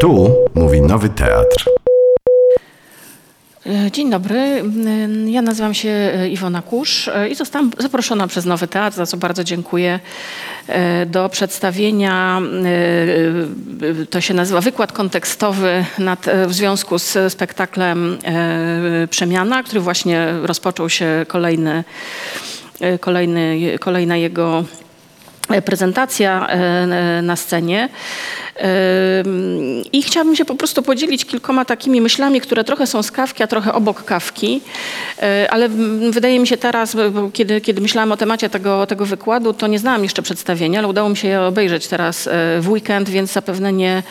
Tu mówi Nowy Teatr. E, Dzień dobry, E, ja nazywam się e, Iwona Kusz e, i zostałam zaproszona przez Nowy Teatr, za co bardzo dziękuję, do przedstawienia, to się nazywa wykład kontekstowy nad, w związku z spektaklem Przemiana, który właśnie rozpoczął się kolejny, kolejny, kolejna jego prezentacja na scenie. I chciałabym się po prostu podzielić kilkoma takimi myślami, które trochę są z kawki, a trochę obok kawki. Yy, Ale wydaje mi się teraz, kiedy, kiedy myślałam o temacie tego, tego wykładu, to nie znałam jeszcze przedstawienia, ale udało mi się je obejrzeć teraz yy, w weekend, więc zapewne nie,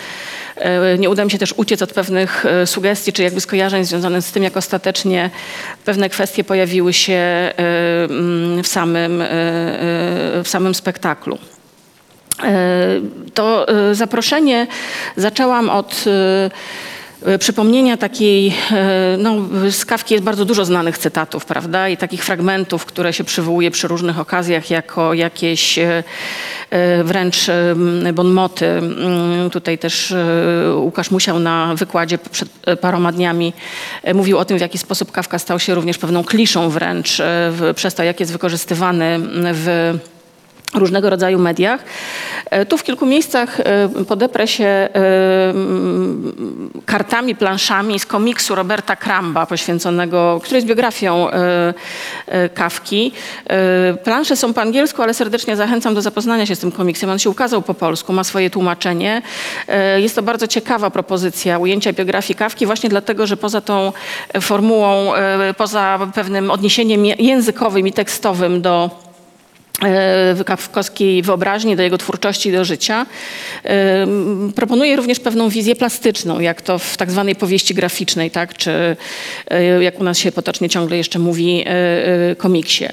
yy, nie uda mi się też uciec od pewnych sugestii czy jakby skojarzeń związanych z tym, jak ostatecznie pewne kwestie pojawiły się w samym, w samym spektaklu. To e, zaproszenie zaczęłam od e, e, przypomnienia takiej, no z Kawki jest bardzo dużo znanych cytatów, prawda, i takich fragmentów, które się przywołuje przy różnych okazjach jako jakieś wręcz bonmoty. Mm, Tutaj też Łukasz Musiał na wykładzie przed paroma dniami mówił o tym, w jaki sposób Kawka stał się również pewną kliszą wręcz przez to, jak jest wykorzystywany w różnego rodzaju mediach. E, Tu w kilku miejscach e, podeprę się e, mm, kartami, planszami z komiksu Roberta Kramba poświęconego, który jest biografią Kawki. Plansze są po angielsku, ale serdecznie zachęcam do zapoznania się z tym komiksem. On się ukazał po polsku, ma swoje tłumaczenie. Jest to bardzo ciekawa propozycja ujęcia biografii Kawki właśnie dlatego, że poza tą formułą, poza pewnym odniesieniem językowym i tekstowym do kawkowskiej wyobraźni, do jego twórczości, do życia. Ym, Proponuje również pewną wizję plastyczną, jak to w tak zwanej powieści graficznej, tak? czy e, jak u nas się potocznie ciągle jeszcze mówi, e, e, komiksie.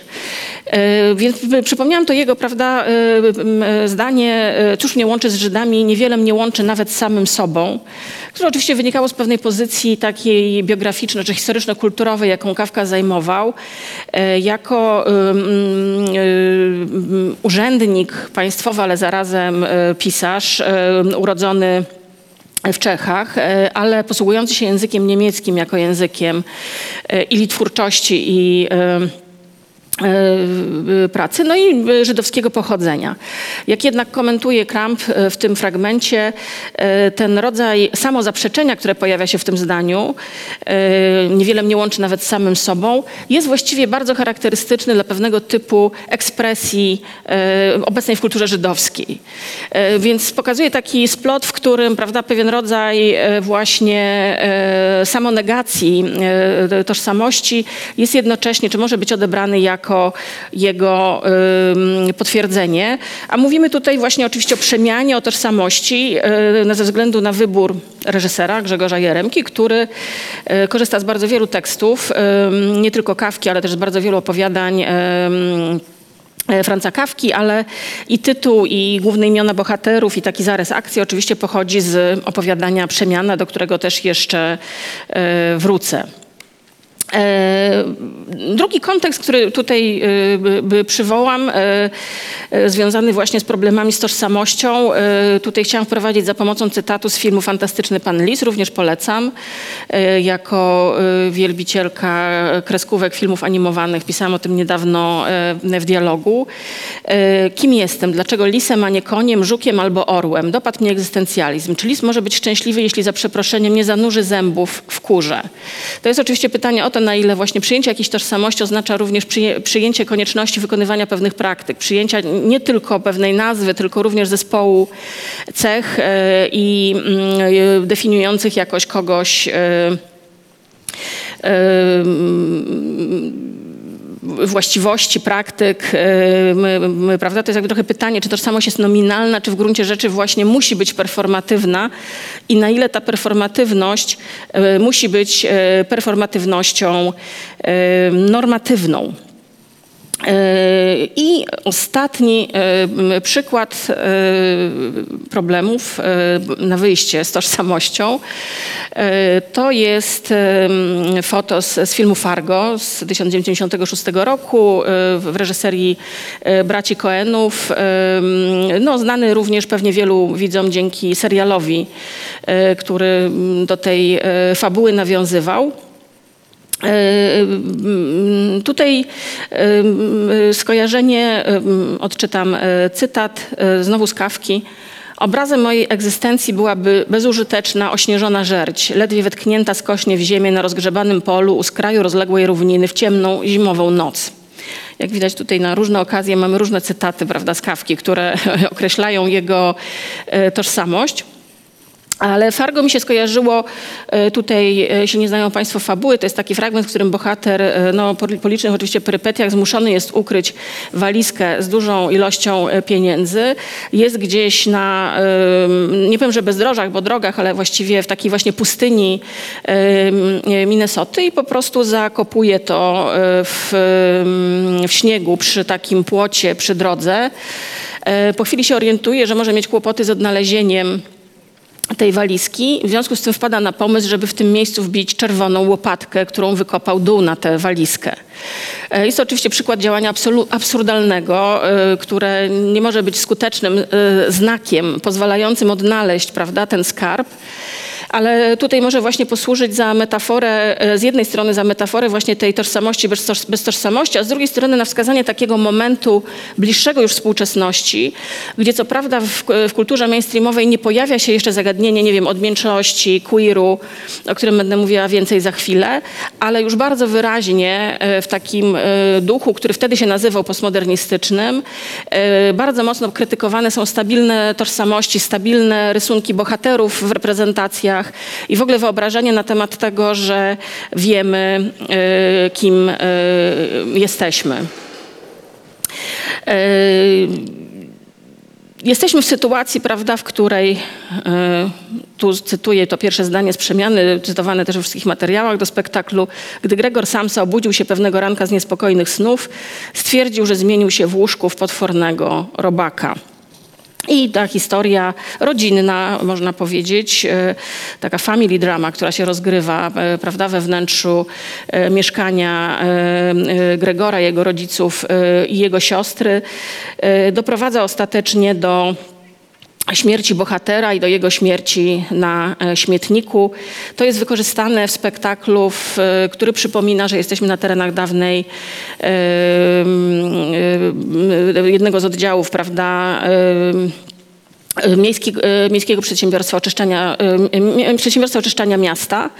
E, Więc przypomniałam to jego, prawda, e, e, zdanie, e, cóż mnie łączy z Żydami, niewiele mnie łączy nawet samym sobą, które oczywiście wynikało z pewnej pozycji takiej biograficznej czy historyczno-kulturowej, jaką Kawka zajmował, e, jako urzędnik państwowy, ale zarazem e, pisarz, ym, urodzony w Czechach, e, ale posługujący się językiem niemieckim jako językiem e, i twórczości i e, pracy, no i e, żydowskiego pochodzenia. Jak jednak komentuje Kramp e, w tym fragmencie, e, ten rodzaj samozaprzeczenia, które pojawia się w tym zdaniu, e, niewiele mnie łączy nawet z samym sobą, jest właściwie bardzo charakterystyczny dla pewnego typu ekspresji e, obecnej w kulturze żydowskiej. E, Więc pokazuje taki splot, w którym prawda, pewien rodzaj e, właśnie e, samonegacji e, tożsamości jest jednocześnie, czy może być odebrany jako jego em, potwierdzenie. A mówimy tutaj właśnie oczywiście o przemianie, o tożsamości e, na- ze względu na wybór reżysera Grzegorza Jeremki, który e, korzysta z bardzo wielu tekstów, nie tylko Kawki, ale też z bardzo wielu opowiadań e, Franca Kawki, ale i tytuł, i główne imiona bohaterów, i taki zarys akcji oczywiście pochodzi z opowiadania Przemiana, do którego też jeszcze e, wrócę. E, Drugi kontekst, który tutaj e, przywołam, e, związany właśnie z problemami z tożsamością, tutaj chciałam wprowadzić za pomocą cytatu z filmu Fantastyczny Pan Lis, również polecam. Jako wielbicielka kreskówek, filmów animowanych, pisałam o tym niedawno w dialogu. Kim jestem? Dlaczego lisem, a nie koniem, żukiem albo orłem? Dopadł mnie egzystencjalizm. Czy lis może być szczęśliwy, jeśli za przeproszeniem nie zanurzy zębów w kurze? To jest oczywiście pytanie o to, na ile właśnie przyjęcie jakiejś tożsamości oznacza również przyję- przyjęcie konieczności wykonywania pewnych praktyk, przyjęcia nie tylko pewnej nazwy, tylko również zespołu cech e, i mm, definiujących jakoś kogoś e, e, właściwości, praktyk, m, prawda? To jest jakby trochę pytanie, czy tożsamość jest nominalna, czy w gruncie rzeczy właśnie musi być performatywna i na ile ta performatywność e, musi być e, performatywnością normatywną. I ostatni e, przykład e, problemów e, na wyjście z tożsamością to jest foto z, z filmu Fargo z 1996 roku w reżyserii braci Coenów. No, znany również pewnie wielu widzom dzięki serialowi, który do tej fabuły nawiązywał. Tutaj skojarzenie, odczytam cytat znowu z kawki. Obrazem mojej egzystencji byłaby bezużyteczna, ośnieżona żerć, ledwie wetknięta skośnie w ziemię na rozgrzebanym polu u skraju rozległej równiny w ciemną, zimową noc. Jak widać tutaj na różne okazje mamy różne cytaty prawda, z kawki, które określają jego tożsamość. Ale Fargo mi się skojarzyło, e, tutaj, e, jeśli nie znają Państwo fabuły, to jest taki fragment, w którym bohater e, no, po licznych oczywiście perypetiach zmuszony jest ukryć walizkę z dużą ilością pieniędzy. Jest gdzieś na, nie powiem, że bezdrożach, bo drogach, ale właściwie w takiej właśnie pustyni Minnesoty i po prostu zakopuje to w, w śniegu przy takim płocie przy drodze. Po chwili się orientuje, że może mieć kłopoty z odnalezieniem tej walizki. W związku z tym wpada na pomysł, żeby w tym miejscu wbić czerwoną łopatkę, którą wykopał dół na tę walizkę. E, jest to oczywiście przykład działania absurdalnego, e, które nie może być skutecznym e, znakiem pozwalającym odnaleźć prawda, ten skarb ale tutaj może właśnie posłużyć za metaforę, e, z jednej strony za metaforę właśnie tej tożsamości bez, toż, bez tożsamości, a z drugiej strony na wskazanie takiego momentu bliższego już współczesności, gdzie co prawda w, w kulturze mainstreamowej nie pojawia się jeszcze zagadnienie, nie wiem, odmieńczości, queeru, o którym będę mówiła więcej za chwilę, ale już bardzo wyraźnie e, w takim e, duchu, który wtedy się nazywał postmodernistycznym, bardzo mocno krytykowane są stabilne tożsamości, stabilne rysunki bohaterów w reprezentacjach, i w ogóle wyobrażenie na temat tego, że wiemy, e, kim e, jesteśmy. E, jesteśmy w sytuacji, prawda, w której, tu cytuję to pierwsze zdanie z przemiany, cytowane też we wszystkich materiałach do spektaklu, gdy Gregor Samsa obudził się pewnego ranka z niespokojnych snów, stwierdził, że zmienił się w łóżku w potwornego robaka. I ta historia rodzinna, można powiedzieć, e, taka family drama, która się rozgrywa e, prawda, we wnętrzu e, mieszkania Gregora, jego rodziców i jego siostry, doprowadza ostatecznie do śmierci bohatera i do jego śmierci na e, śmietniku. To jest wykorzystane w spektaklu, w, e, który przypomina, że jesteśmy na terenach dawnej jednego z oddziałów, prawda, Miejskiego, Miejskiego Przedsiębiorstwa Oczyszczania, Przedsiębiorstwa Oczyszczania Miasta.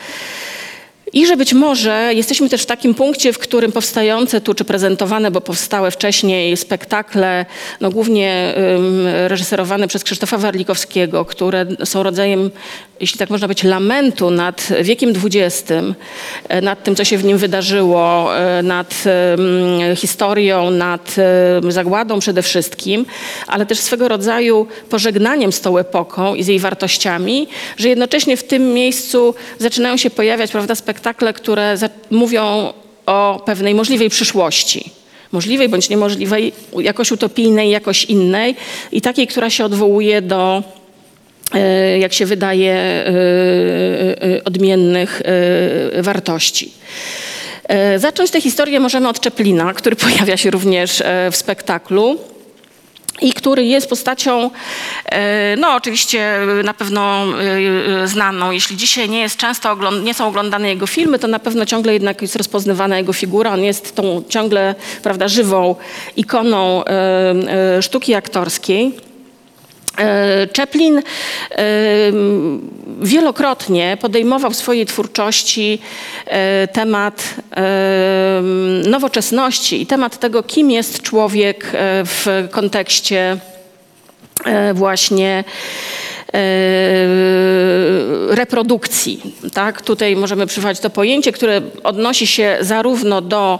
I że być może jesteśmy też w takim punkcie, w którym powstające tu, czy prezentowane, bo powstałe wcześniej spektakle, no głównie um, reżyserowane przez Krzysztofa Warlikowskiego, które są rodzajem, jeśli tak można być, lamentu nad wiekiem XX, e, nad tym, co się w nim wydarzyło, e, nad um, historią, nad um, zagładą przede wszystkim, ale też swego rodzaju pożegnaniem z tą epoką i z jej wartościami, że jednocześnie w tym miejscu zaczynają się pojawiać, prawda, spektakle, spektakle, które mówią o pewnej możliwej przyszłości. Możliwej bądź niemożliwej, jakoś utopijnej, jakoś innej i takiej, która się odwołuje do e, jak się wydaje, e, e, odmiennych wartości. Zacząć tę historię możemy od Czeplina, który pojawia się również w spektaklu i który jest postacią, e, no oczywiście na pewno e, znaną. Jeśli dzisiaj nie jest często nie są oglądane jego filmy, to na pewno ciągle jednak jest rozpoznawana jego figura. On jest tą ciągle, prawda, żywą ikoną e, sztuki aktorskiej. E, Chaplin e, wielokrotnie podejmował w swojej twórczości e, temat nowoczesności i temat tego, kim jest człowiek w kontekście właśnie reprodukcji. Tak? Tutaj możemy przywołać to pojęcie, które odnosi się zarówno do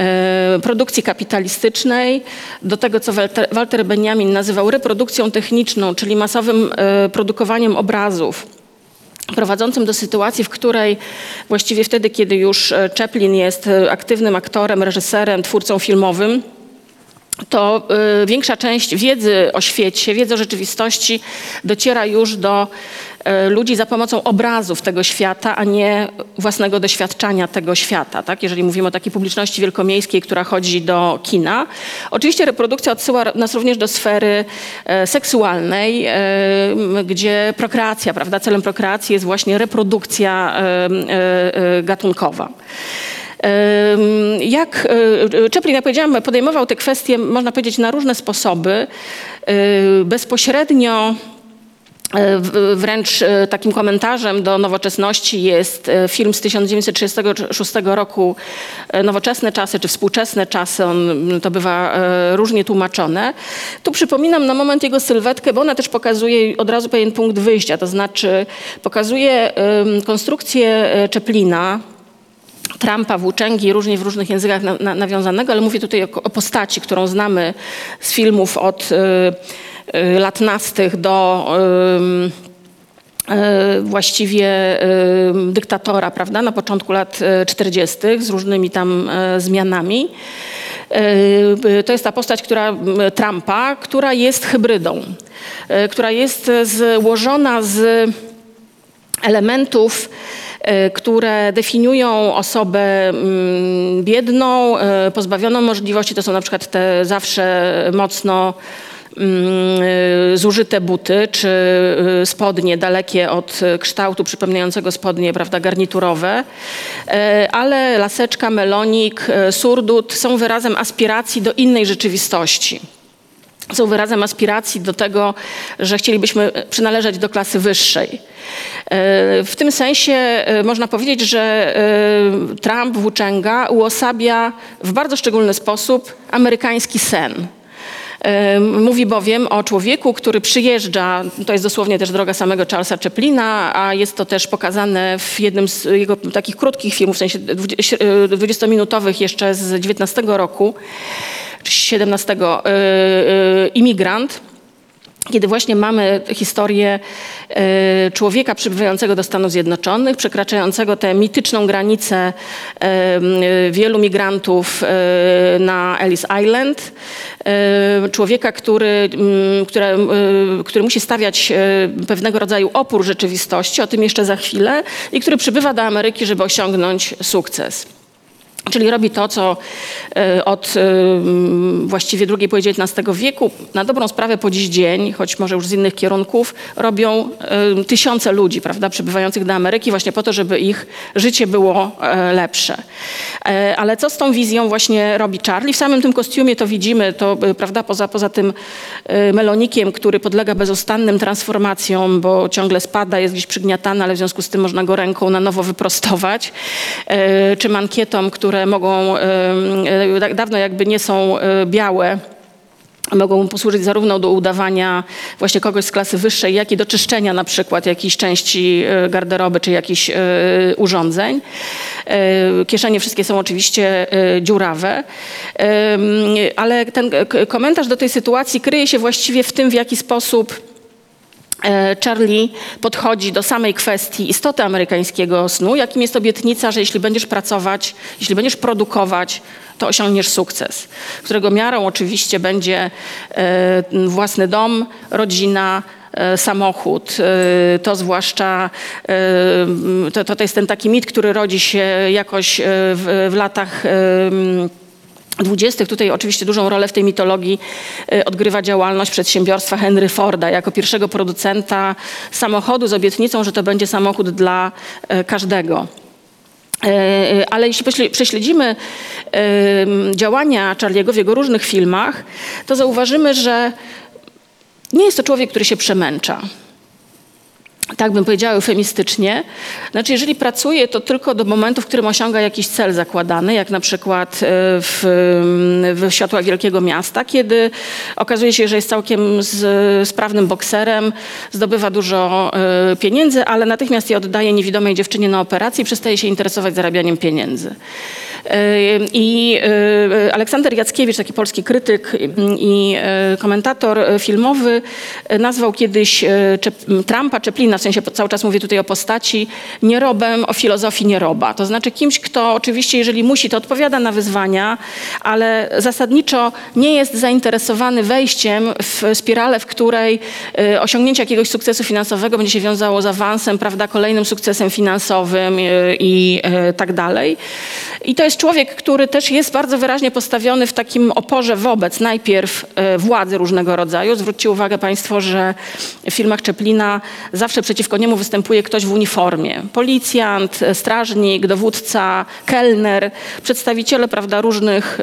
E, produkcji kapitalistycznej, do tego, co Walter Benjamin nazywał reprodukcją techniczną, czyli masowym e, produkowaniem obrazów prowadzącym do sytuacji, w której właściwie wtedy, kiedy już e, Chaplin jest e, aktywnym aktorem, reżyserem, twórcą filmowym, to y, większa część wiedzy o świecie, wiedzy o rzeczywistości dociera już do y, ludzi za pomocą obrazów tego świata, a nie własnego doświadczania tego świata. Tak? Jeżeli mówimy o takiej publiczności wielkomiejskiej, która chodzi do kina. Oczywiście reprodukcja odsyła nas również do sfery y, seksualnej, gdzie prokreacja, prawda? celem prokreacji jest właśnie reprodukcja gatunkowa. Jak e, Chaplin, jak powiedziałam, podejmował te kwestie, można powiedzieć, na różne sposoby. E, bezpośrednio e, Wręcz takim komentarzem do nowoczesności jest film z 1936 roku Nowoczesne czasy czy współczesne czasy. On, to bywa różnie tłumaczone. Tu przypominam na moment jego sylwetkę, bo ona też pokazuje od razu pewien punkt wyjścia, to znaczy pokazuje konstrukcję Czeplina, Trumpa, włóczęgi, różnie w różnych językach na, na, nawiązanego, ale mówię tutaj o, o, postaci, którą znamy z filmów od y, y, lat nastych do y, y właściwie y, dyktatora, prawda, na początku lat 40. z różnymi tam y, zmianami. To jest ta postać, która, Trumpa, która jest hybrydą, która jest złożona z elementów które definiują osobę mm, biedną, e, pozbawioną możliwości. To są na przykład te zawsze mocno mm, e, zużyte buty czy spodnie dalekie od kształtu przypominającego spodnie prawda, garniturowe, ale laseczka, melonik, surdut są wyrazem aspiracji do innej rzeczywistości są wyrazem aspiracji do tego, że chcielibyśmy przynależeć do klasy wyższej. E, w tym sensie e, można powiedzieć, że e, Trump włóczęga uosabia w bardzo szczególny sposób amerykański sen. Mówi bowiem o człowieku, który przyjeżdża, to jest dosłownie też droga samego Charlesa Chaplina, a jest to też pokazane w jednym z jego takich krótkich filmów, w sensie 20-minutowych jeszcze z 19 roku, czy 17 y, y, imigrant kiedy właśnie mamy historię y, człowieka przybywającego do Stanów Zjednoczonych, przekraczającego tę mityczną granicę wielu migrantów na Ellis Island, człowieka, który, który, który musi stawiać pewnego rodzaju opór rzeczywistości, o tym jeszcze za chwilę, i który przybywa do Ameryki, żeby osiągnąć sukces. Czyli robi to, co e, od e, właściwie drugiej połowy XIX wieku, na dobrą sprawę po dziś dzień, choć może już z innych kierunków, robią e, tysiące ludzi, prawda, przybywających do Ameryki właśnie po to, żeby ich życie było lepsze. Ale co z tą wizją właśnie robi Charlie? W samym tym kostiumie to widzimy, to prawda, poza, poza tym melonikiem, który podlega bezustannym transformacjom, bo ciągle spada, jest gdzieś przygniatany, ale w związku z tym można go ręką na nowo wyprostować, czy mankietom, który mogą, dawno jakby nie są e, białe, mogą posłużyć zarówno do udawania właśnie kogoś z klasy wyższej, jak i do czyszczenia na przykład jakiejś części e, garderoby czy jakichś urządzeń. Kieszenie wszystkie są oczywiście dziurawe, ale ten komentarz do tej sytuacji kryje się właściwie w tym, w jaki sposób E, Charlie podchodzi do samej kwestii istoty amerykańskiego snu, jakim jest obietnica, że jeśli będziesz pracować, jeśli będziesz produkować, to osiągniesz sukces, którego miarą oczywiście będzie e, własny dom, rodzina, e, samochód. To zwłaszcza, to, to jest ten taki mit, który rodzi się jakoś w, w latach XX. Tutaj oczywiście dużą rolę w tej mitologii y, odgrywa działalność przedsiębiorstwa Henry Forda jako pierwszego producenta samochodu z obietnicą, że to będzie samochód dla y, każdego. Y, ale jeśli prześledzimy działania Charlie'ego w jego różnych filmach, to zauważymy, że nie jest to człowiek, który się przemęcza tak bym powiedziała eufemistycznie. Znaczy, jeżeli pracuje, to tylko do momentu, w którym osiąga jakiś cel zakładany, jak na przykład e, w, w światłach wielkiego miasta, kiedy okazuje się, że jest całkiem z, sprawnym bokserem, zdobywa dużo y, pieniędzy, ale natychmiast je oddaje niewidomej dziewczynie na operację i przestaje się interesować zarabianiem pieniędzy. I y, Aleksander Jackiewicz, taki polski krytyk i y, komentator filmowy, nazwał kiedyś Trumpa, Czeplina, w sensie cały czas mówię tutaj o postaci, nierobem o filozofii nieroba. To znaczy kimś, kto oczywiście, jeżeli musi, to odpowiada na wyzwania, ale zasadniczo nie jest zainteresowany wejściem w spiralę, w której osiągnięcie jakiegoś sukcesu finansowego będzie się wiązało z awansem, prawda, kolejnym sukcesem finansowym i tak dalej. I to jest człowiek, który też jest bardzo wyraźnie postawiony w takim oporze wobec najpierw y, władzy różnego rodzaju. Zwróćcie uwagę Państwo, że w filmach Czeplina zawsze przeciwko niemu występuje ktoś w uniformie. Policjant, y, strażnik, dowódca, kelner, przedstawiciele prawda, różnych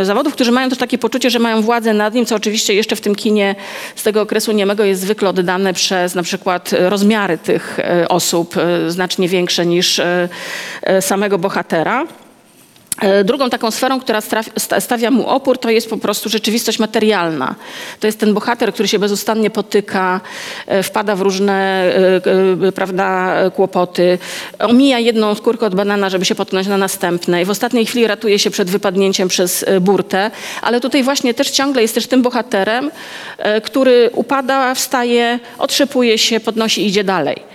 y, zawodów, którzy mają też takie poczucie, że mają władzę nad nim, co oczywiście jeszcze w tym kinie z tego okresu niemego jest zwykle oddane przez na przykład rozmiary tych osób znacznie większe niż samego bohatera. E, Drugą taką sferą, która stawia mu opór, to jest po prostu rzeczywistość materialna. To jest ten bohater, który się bezustannie potyka, e, wpada w różne e, prawda, kłopoty, omija jedną skórkę od banana, żeby się potknąć na następnej. W ostatniej chwili ratuje się przed wypadnięciem przez burtę, ale tutaj właśnie też ciągle jest też tym bohaterem, który upada, wstaje, otrzepuje się, podnosi i idzie dalej.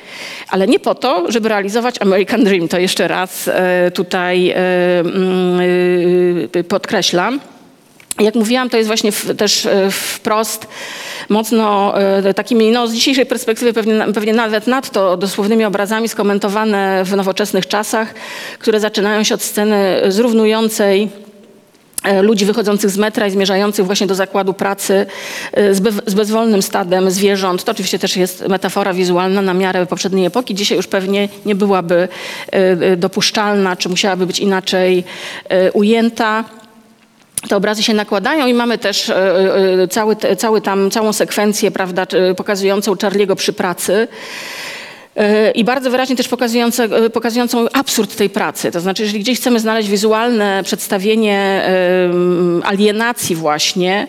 Ale nie po to, żeby realizować American Dream. To jeszcze raz e, tutaj e, mm, e, podkreślam. Jak mówiłam, to jest właśnie w, też wprost mocno takimi, no z dzisiejszej perspektywy pewnie, pewnie nawet nadto dosłownymi obrazami skomentowane w nowoczesnych czasach, które zaczynają się od sceny zrównującej ludzi wychodzących z metra i zmierzających właśnie do zakładu pracy e, z, be, z bezwolnym stadem zwierząt. To oczywiście też jest metafora wizualna na miarę poprzedniej epoki. Dzisiaj już pewnie nie byłaby e, e, dopuszczalna, czy musiałaby być inaczej e, ujęta. Te obrazy się nakładają i mamy też e, e, cały, cały tam, całą sekwencję prawda, pokazującą Charliego przy pracy. E, I bardzo wyraźnie też e, pokazującą absurd tej pracy. To znaczy, jeżeli gdzieś chcemy znaleźć wizualne przedstawienie alienacji właśnie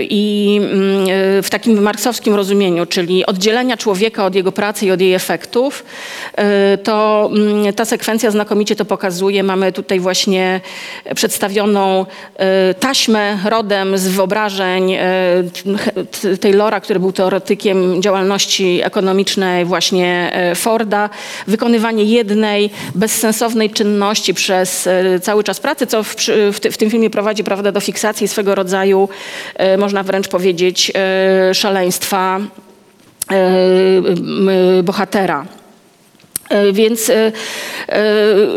i mm, e, w takim marksowskim rozumieniu, czyli oddzielenia człowieka od jego pracy i od jej efektów, e, to mm, ta sekwencja znakomicie to pokazuje. Mamy tutaj właśnie przedstawioną taśmę rodem z wyobrażeń Taylora, który był teoretykiem działalności ekonomicznej właśnie Forda. Wykonywanie jednej bezsensownej czynności przez cały czas pracy, co w, w tym filmie prowadzi prawda, do fiksacji swego rodzaju, e, można wręcz powiedzieć, e, szaleństwa e, bohatera. E, Więc e, e,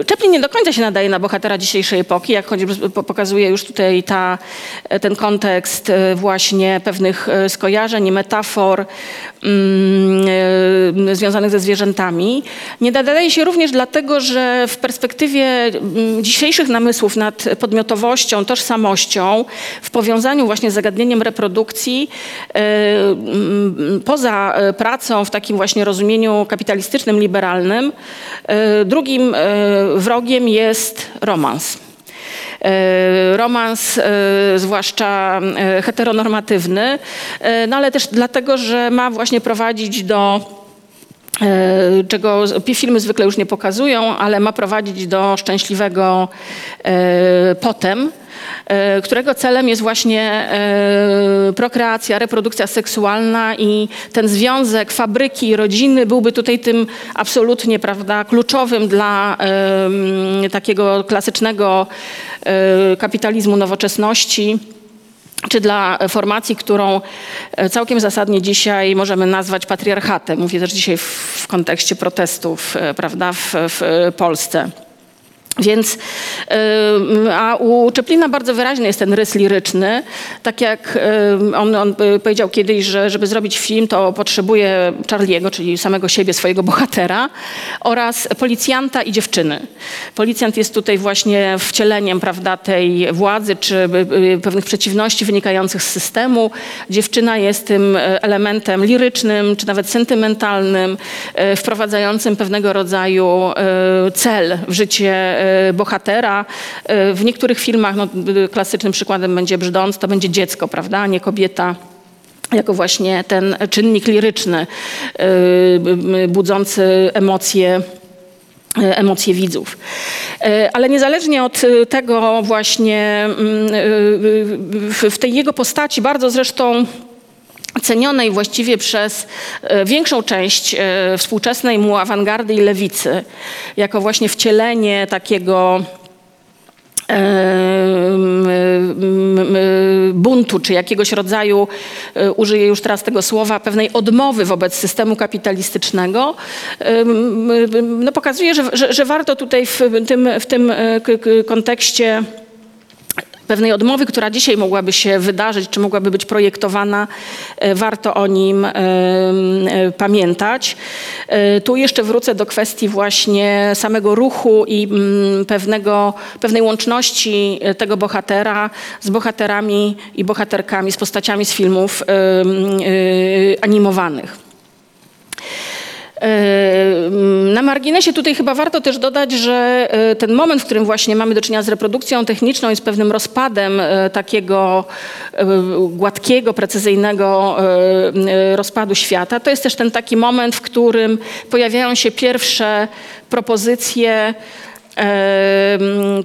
Chaplin nie do końca się nadaje na bohatera dzisiejszej epoki, jak choćby po- pokazuje już tutaj ta, ten kontekst właśnie pewnych skojarzeń i metafor mm, związanych ze zwierzętami. Nie nadaje się również dlatego, że w perspektywie mm, dzisiejszych namysłów nad podmiotowością, tożsamością, w powiązaniu właśnie z zagadnieniem reprodukcji, mm, poza pracą w takim właśnie rozumieniu kapitalistycznym, liberalnym, e, drugim e, wrogiem jest romans. E, Romans, zwłaszcza heteronormatywny, no ale też dlatego, że ma właśnie prowadzić do czego z- filmy zwykle już nie pokazują, ale ma prowadzić do szczęśliwego e, potem, e, którego celem jest właśnie e, prokreacja, reprodukcja seksualna i ten związek fabryki i rodziny byłby tutaj tym absolutnie prawda, kluczowym dla takiego klasycznego e, kapitalizmu nowoczesności czy dla formacji, którą e, całkiem zasadnie dzisiaj możemy nazwać patriarchatem. Mówię też dzisiaj w, kontekście protestów e, prawda, w, w Polsce. Więc, ym, a u Czeplina bardzo wyraźny jest ten rys liryczny. Tak jak ym, on, on y, powiedział kiedyś, że żeby zrobić film, to potrzebuje Charliego, czyli samego siebie, swojego bohatera oraz policjanta i dziewczyny. Policjant jest tutaj właśnie wcieleniem prawda, tej władzy czy y, y, pewnych przeciwności wynikających z systemu. Dziewczyna jest tym elementem lirycznym, czy nawet sentymentalnym, wprowadzającym pewnego rodzaju cel w życie bohatera. E, W niektórych filmach, no, y, klasycznym przykładem będzie Brzdąc, to będzie dziecko, prawda, a nie kobieta jako właśnie ten czynnik liryczny, e, budzący emocje e, emocje widzów. E, Ale niezależnie od e, tego właśnie mm, e, w tej jego postaci, bardzo zresztą cenionej właściwie przez e, większą część e, współczesnej mu awangardy i lewicy, jako właśnie wcielenie takiego em, buntu, czy jakiegoś rodzaju, e, użyję już teraz tego słowa, pewnej odmowy wobec systemu kapitalistycznego, no pokazuje, że, że, że warto tutaj w tym, w tym e, kontekście pewnej odmowy, która dzisiaj mogłaby się wydarzyć, czy mogłaby być projektowana, e, warto o nim e, e, pamiętać. Tu jeszcze wrócę do kwestii właśnie samego ruchu i pewnego, pewnej łączności tego bohatera z bohaterami i bohaterkami, z postaciami z filmów animowanych. E, Na marginesie tutaj chyba warto też dodać, że e, ten moment, w którym właśnie mamy do czynienia z reprodukcją techniczną i z pewnym rozpadem e, takiego gładkiego, precyzyjnego rozpadu świata, to jest też ten taki moment, w którym pojawiają się pierwsze propozycje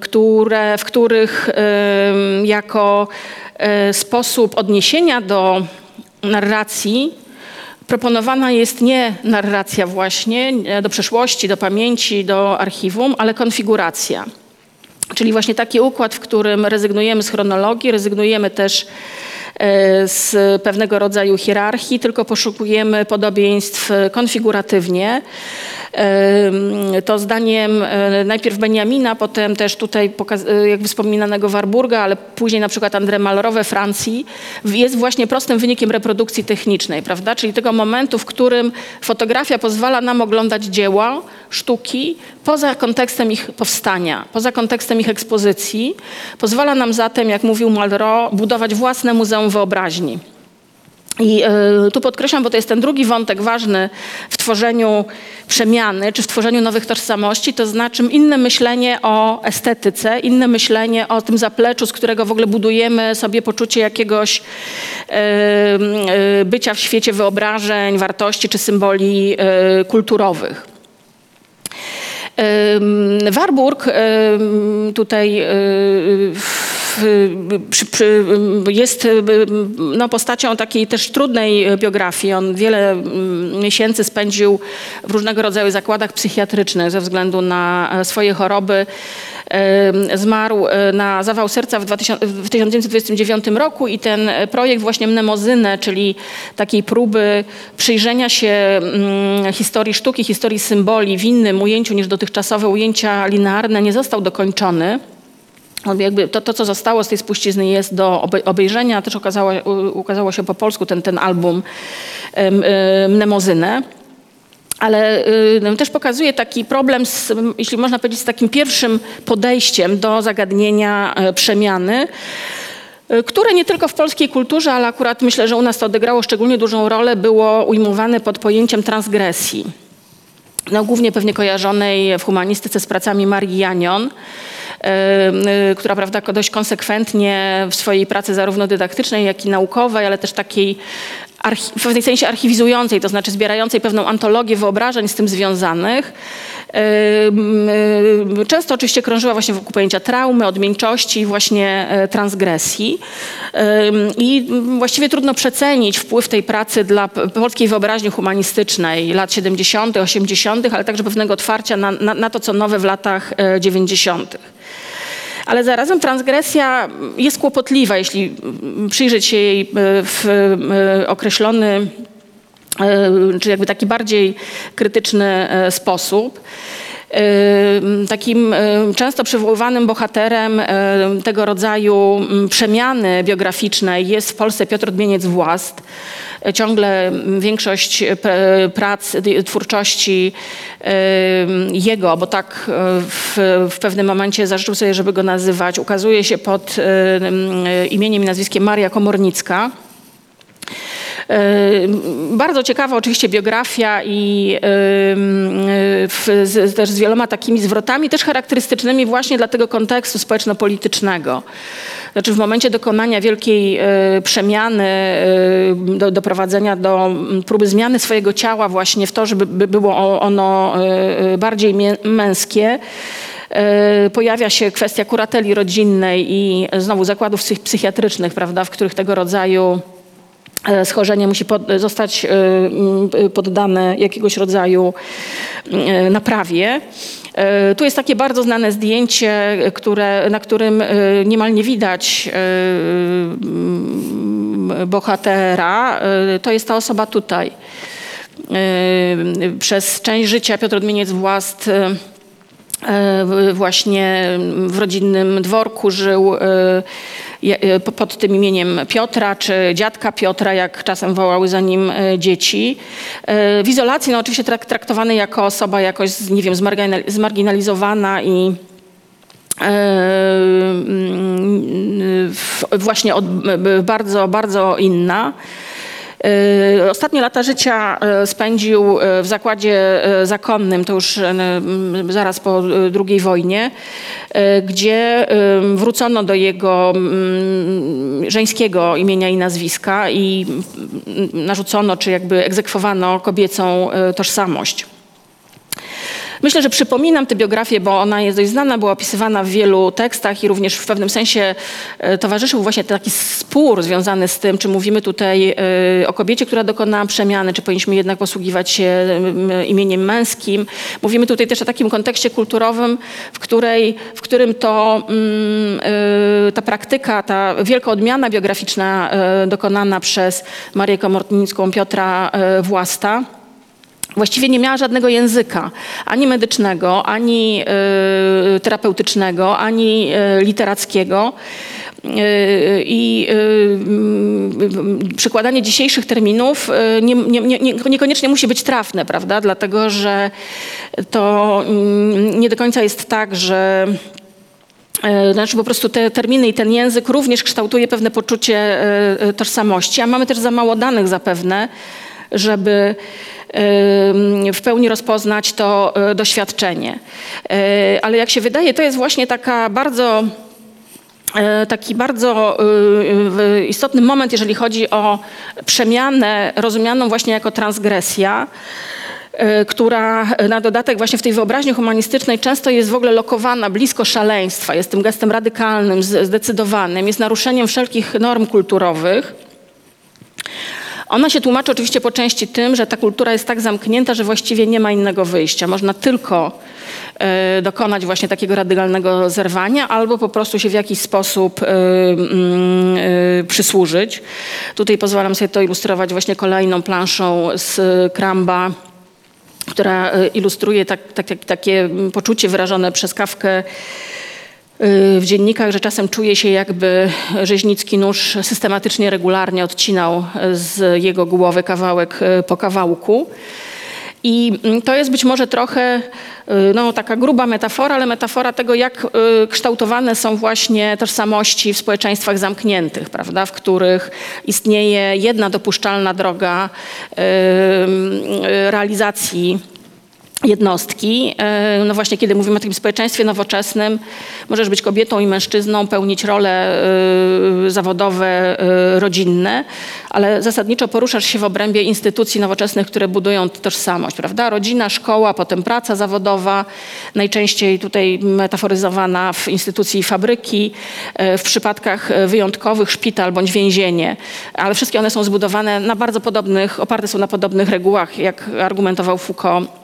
które, w których jako sposób odniesienia do narracji proponowana jest nie narracja właśnie do przeszłości, do pamięci, do archiwum, ale konfiguracja. Czyli właśnie taki układ, w którym rezygnujemy z chronologii, rezygnujemy też z pewnego rodzaju hierarchii, tylko poszukujemy podobieństw konfiguratywnie. E, To zdaniem e, najpierw Benjamina, potem też tutaj e, jak wspominanego Warburga, ale później na przykład André Malraux we Francji, jest właśnie prostym wynikiem reprodukcji technicznej, prawda? Czyli tego momentu, w którym fotografia pozwala nam oglądać dzieła, sztuki poza kontekstem ich powstania, poza kontekstem ich ekspozycji. Pozwala nam zatem, jak mówił Malraux, budować własne muzeum wyobraźni. I y, tu podkreślam, bo to jest ten drugi wątek ważny w tworzeniu przemiany, czy w tworzeniu nowych tożsamości, to znaczy inne myślenie o estetyce, inne myślenie o tym zapleczu, z którego w ogóle budujemy sobie poczucie jakiegoś y, y, bycia w świecie wyobrażeń, wartości czy symboli kulturowych. Warburg tutaj jest no, postacią takiej też trudnej biografii. On wiele ym, miesięcy spędził w różnego rodzaju zakładach psychiatrycznych ze względu na swoje choroby. Zmarł e, na zawał serca w, 2000, w 1929 roku i ten projekt właśnie Mnemozynę, czyli takiej próby przyjrzenia się mm, historii sztuki, historii symboli w innym ujęciu niż dotychczasowe ujęcia linearne nie został dokończony. Jakby to, to, co zostało z tej spuścizny jest do obe- obejrzenia. Też okazało, ukazało się po polsku ten, ten album em, em, Mnemozynę. Ale y, też pokazuje taki problem, z, jeśli można powiedzieć, z takim pierwszym podejściem do zagadnienia e, przemiany, y, które nie tylko w polskiej kulturze, ale akurat myślę, że u nas to odegrało szczególnie dużą rolę, było ujmowane pod pojęciem transgresji. No, głównie pewnie kojarzonej w humanistyce z pracami Marii Janion, y, y, która prawda, dość konsekwentnie w swojej pracy zarówno dydaktycznej, jak i naukowej, ale też takiej w pewnym sensie archiwizującej, to znaczy zbierającej pewną antologię wyobrażeń z tym związanych. Często oczywiście krążyła właśnie wokół pojęcia traumy, odmieńczości i właśnie e, transgresji. I właściwie trudno przecenić wpływ tej pracy dla polskiej wyobraźni humanistycznej lat 70., 80., ale także pewnego otwarcia na, na, na to, co nowe w latach e, 90. Ale zarazem transgresja jest kłopotliwa, jeśli przyjrzeć się jej e, w e, określony e, czy jakby taki bardziej krytyczny sposób. Takim często przywoływanym bohaterem e, tego rodzaju m, przemiany biograficznej jest w Polsce Piotr Dmieniec Włast. E, Ciągle m, większość e, prac, twórczości jego, bo tak w, w pewnym momencie zażyczył sobie, żeby go nazywać, ukazuje się pod imieniem i nazwiskiem Maria Komornicka. Bardzo ciekawa oczywiście biografia i w, z, też z wieloma takimi zwrotami, też charakterystycznymi właśnie dla tego kontekstu społeczno-politycznego. Znaczy w momencie dokonania wielkiej przemiany, do, doprowadzenia do próby zmiany swojego ciała właśnie w to, żeby było ono bardziej męskie, pojawia się kwestia kurateli rodzinnej i znowu zakładów psychiatrycznych, prawda, w których tego rodzaju E, schorzenie musi pod, zostać e, poddane jakiegoś rodzaju e, naprawie. Tu jest takie bardzo znane zdjęcie, które, na którym niemal nie widać bohatera. To jest ta osoba tutaj. Przez część życia Piotr Odmieniec Włast właśnie w rodzinnym dworku żył E, pod tym imieniem Piotra, czy dziadka Piotra, jak czasem wołały za nim e, dzieci. E, w izolacji no, oczywiście traktowany jako osoba jakoś, nie wiem, zmarginalizowana i mm, właśnie bardzo, bardzo inna. E, ostatnie lata życia e, spędził e, w zakładzie zakonnym, to już zaraz po II wojnie, gdzie wrócono do jego żeńskiego imienia i nazwiska i narzucono, czy jakby egzekwowano kobiecą tożsamość. Myślę, że przypominam tę biografię, bo ona jest dość znana, była opisywana w wielu tekstach i również w pewnym sensie e, towarzyszył właśnie taki spór związany z tym, czy mówimy tutaj e, o kobiecie, która dokonała przemiany, czy powinniśmy jednak posługiwać się imieniem męskim. Mówimy tutaj też o takim kontekście kulturowym, w, której, w którym to mm, e, ta praktyka, ta wielka odmiana biograficzna dokonana przez Marię Komornicką, Piotra Własta, właściwie nie miała żadnego języka, ani medycznego, ani y, terapeutycznego, ani y, literackiego. Y, I przykładanie dzisiejszych terminów nie, nie, nie, niekoniecznie musi być trafne, prawda? Dlatego, że to mm, nie do końca jest tak, że znaczy po prostu te terminy i ten język również kształtuje pewne poczucie tożsamości, a mamy też za mało danych zapewne, żeby w pełni rozpoznać to e, doświadczenie. E, ale jak się wydaje, to jest właśnie taka bardzo e, taki bardzo istotny moment, jeżeli chodzi o przemianę rozumianą właśnie jako transgresja która na dodatek właśnie w tej wyobraźni humanistycznej często jest w ogóle lokowana blisko szaleństwa, jest tym gestem radykalnym, zdecydowanym, jest naruszeniem wszelkich norm kulturowych. Ona się tłumaczy oczywiście po części tym, że ta kultura jest tak zamknięta, że właściwie nie ma innego wyjścia. Można tylko y, dokonać właśnie takiego radykalnego zerwania albo po prostu się w jakiś sposób y, y, przysłużyć. Tutaj pozwalam sobie to ilustrować właśnie kolejną planszą z Kramba, która ilustruje tak, tak, tak, takie poczucie wyrażone przez Kawkę w dziennikach, że czasem czuje się jakby rzeźnicki nóż systematycznie, regularnie odcinał z jego głowy kawałek e, po kawałku. I mm, to jest być może trochę e, no, taka gruba metafora, ale metafora tego, jak kształtowane są właśnie tożsamości w społeczeństwach zamkniętych, prawda, w których istnieje jedna dopuszczalna droga realizacji jednostki. E, no właśnie, kiedy mówimy o takim społeczeństwie nowoczesnym, możesz być kobietą i mężczyzną, pełnić role e, zawodowe, e, rodzinne, ale zasadniczo poruszasz się w obrębie instytucji nowoczesnych, które budują tożsamość, prawda? Rodzina, szkoła, potem praca zawodowa, najczęściej tutaj metaforyzowana w instytucji fabryki, w przypadkach wyjątkowych szpital bądź więzienie, ale wszystkie one są zbudowane na bardzo podobnych, oparte są na podobnych regułach, jak argumentował Foucault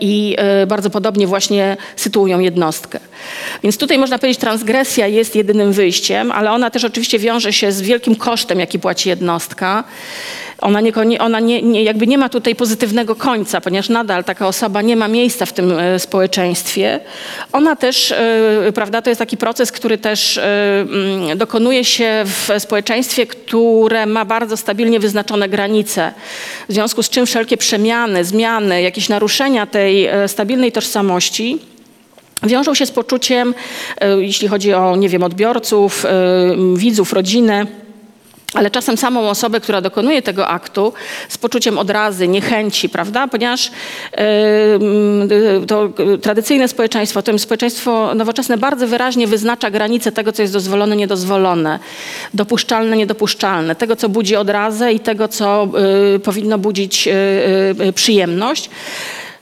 i e, bardzo podobnie właśnie sytuują jednostkę. Więc tutaj można powiedzieć, transgresja jest jedynym wyjściem, ale ona też oczywiście wiąże się z wielkim kosztem, jaki płaci jednostka. Ona, nie, ona nie, nie, jakby nie ma tutaj pozytywnego końca, ponieważ nadal taka osoba nie ma miejsca w tym e, społeczeństwie. Ona też, e, prawda, to jest taki proces, który też e, mm, dokonuje się w społeczeństwie, które ma bardzo stabilnie wyznaczone granice. W związku z czym wszelkie przemiany, zmiany, jakieś naruszenia tej stabilnej tożsamości wiążą się z poczuciem, jeśli chodzi o, nie wiem, odbiorców, widzów, rodzinę, ale czasem samą osobę, która dokonuje tego aktu z poczuciem odrazy, niechęci, prawda? Ponieważ yy, to tradycyjne społeczeństwo, to społeczeństwo nowoczesne bardzo wyraźnie wyznacza granice tego, co jest dozwolone, niedozwolone, dopuszczalne, niedopuszczalne, tego, co budzi odrazę i tego, co yy, powinno budzić yy, przyjemność.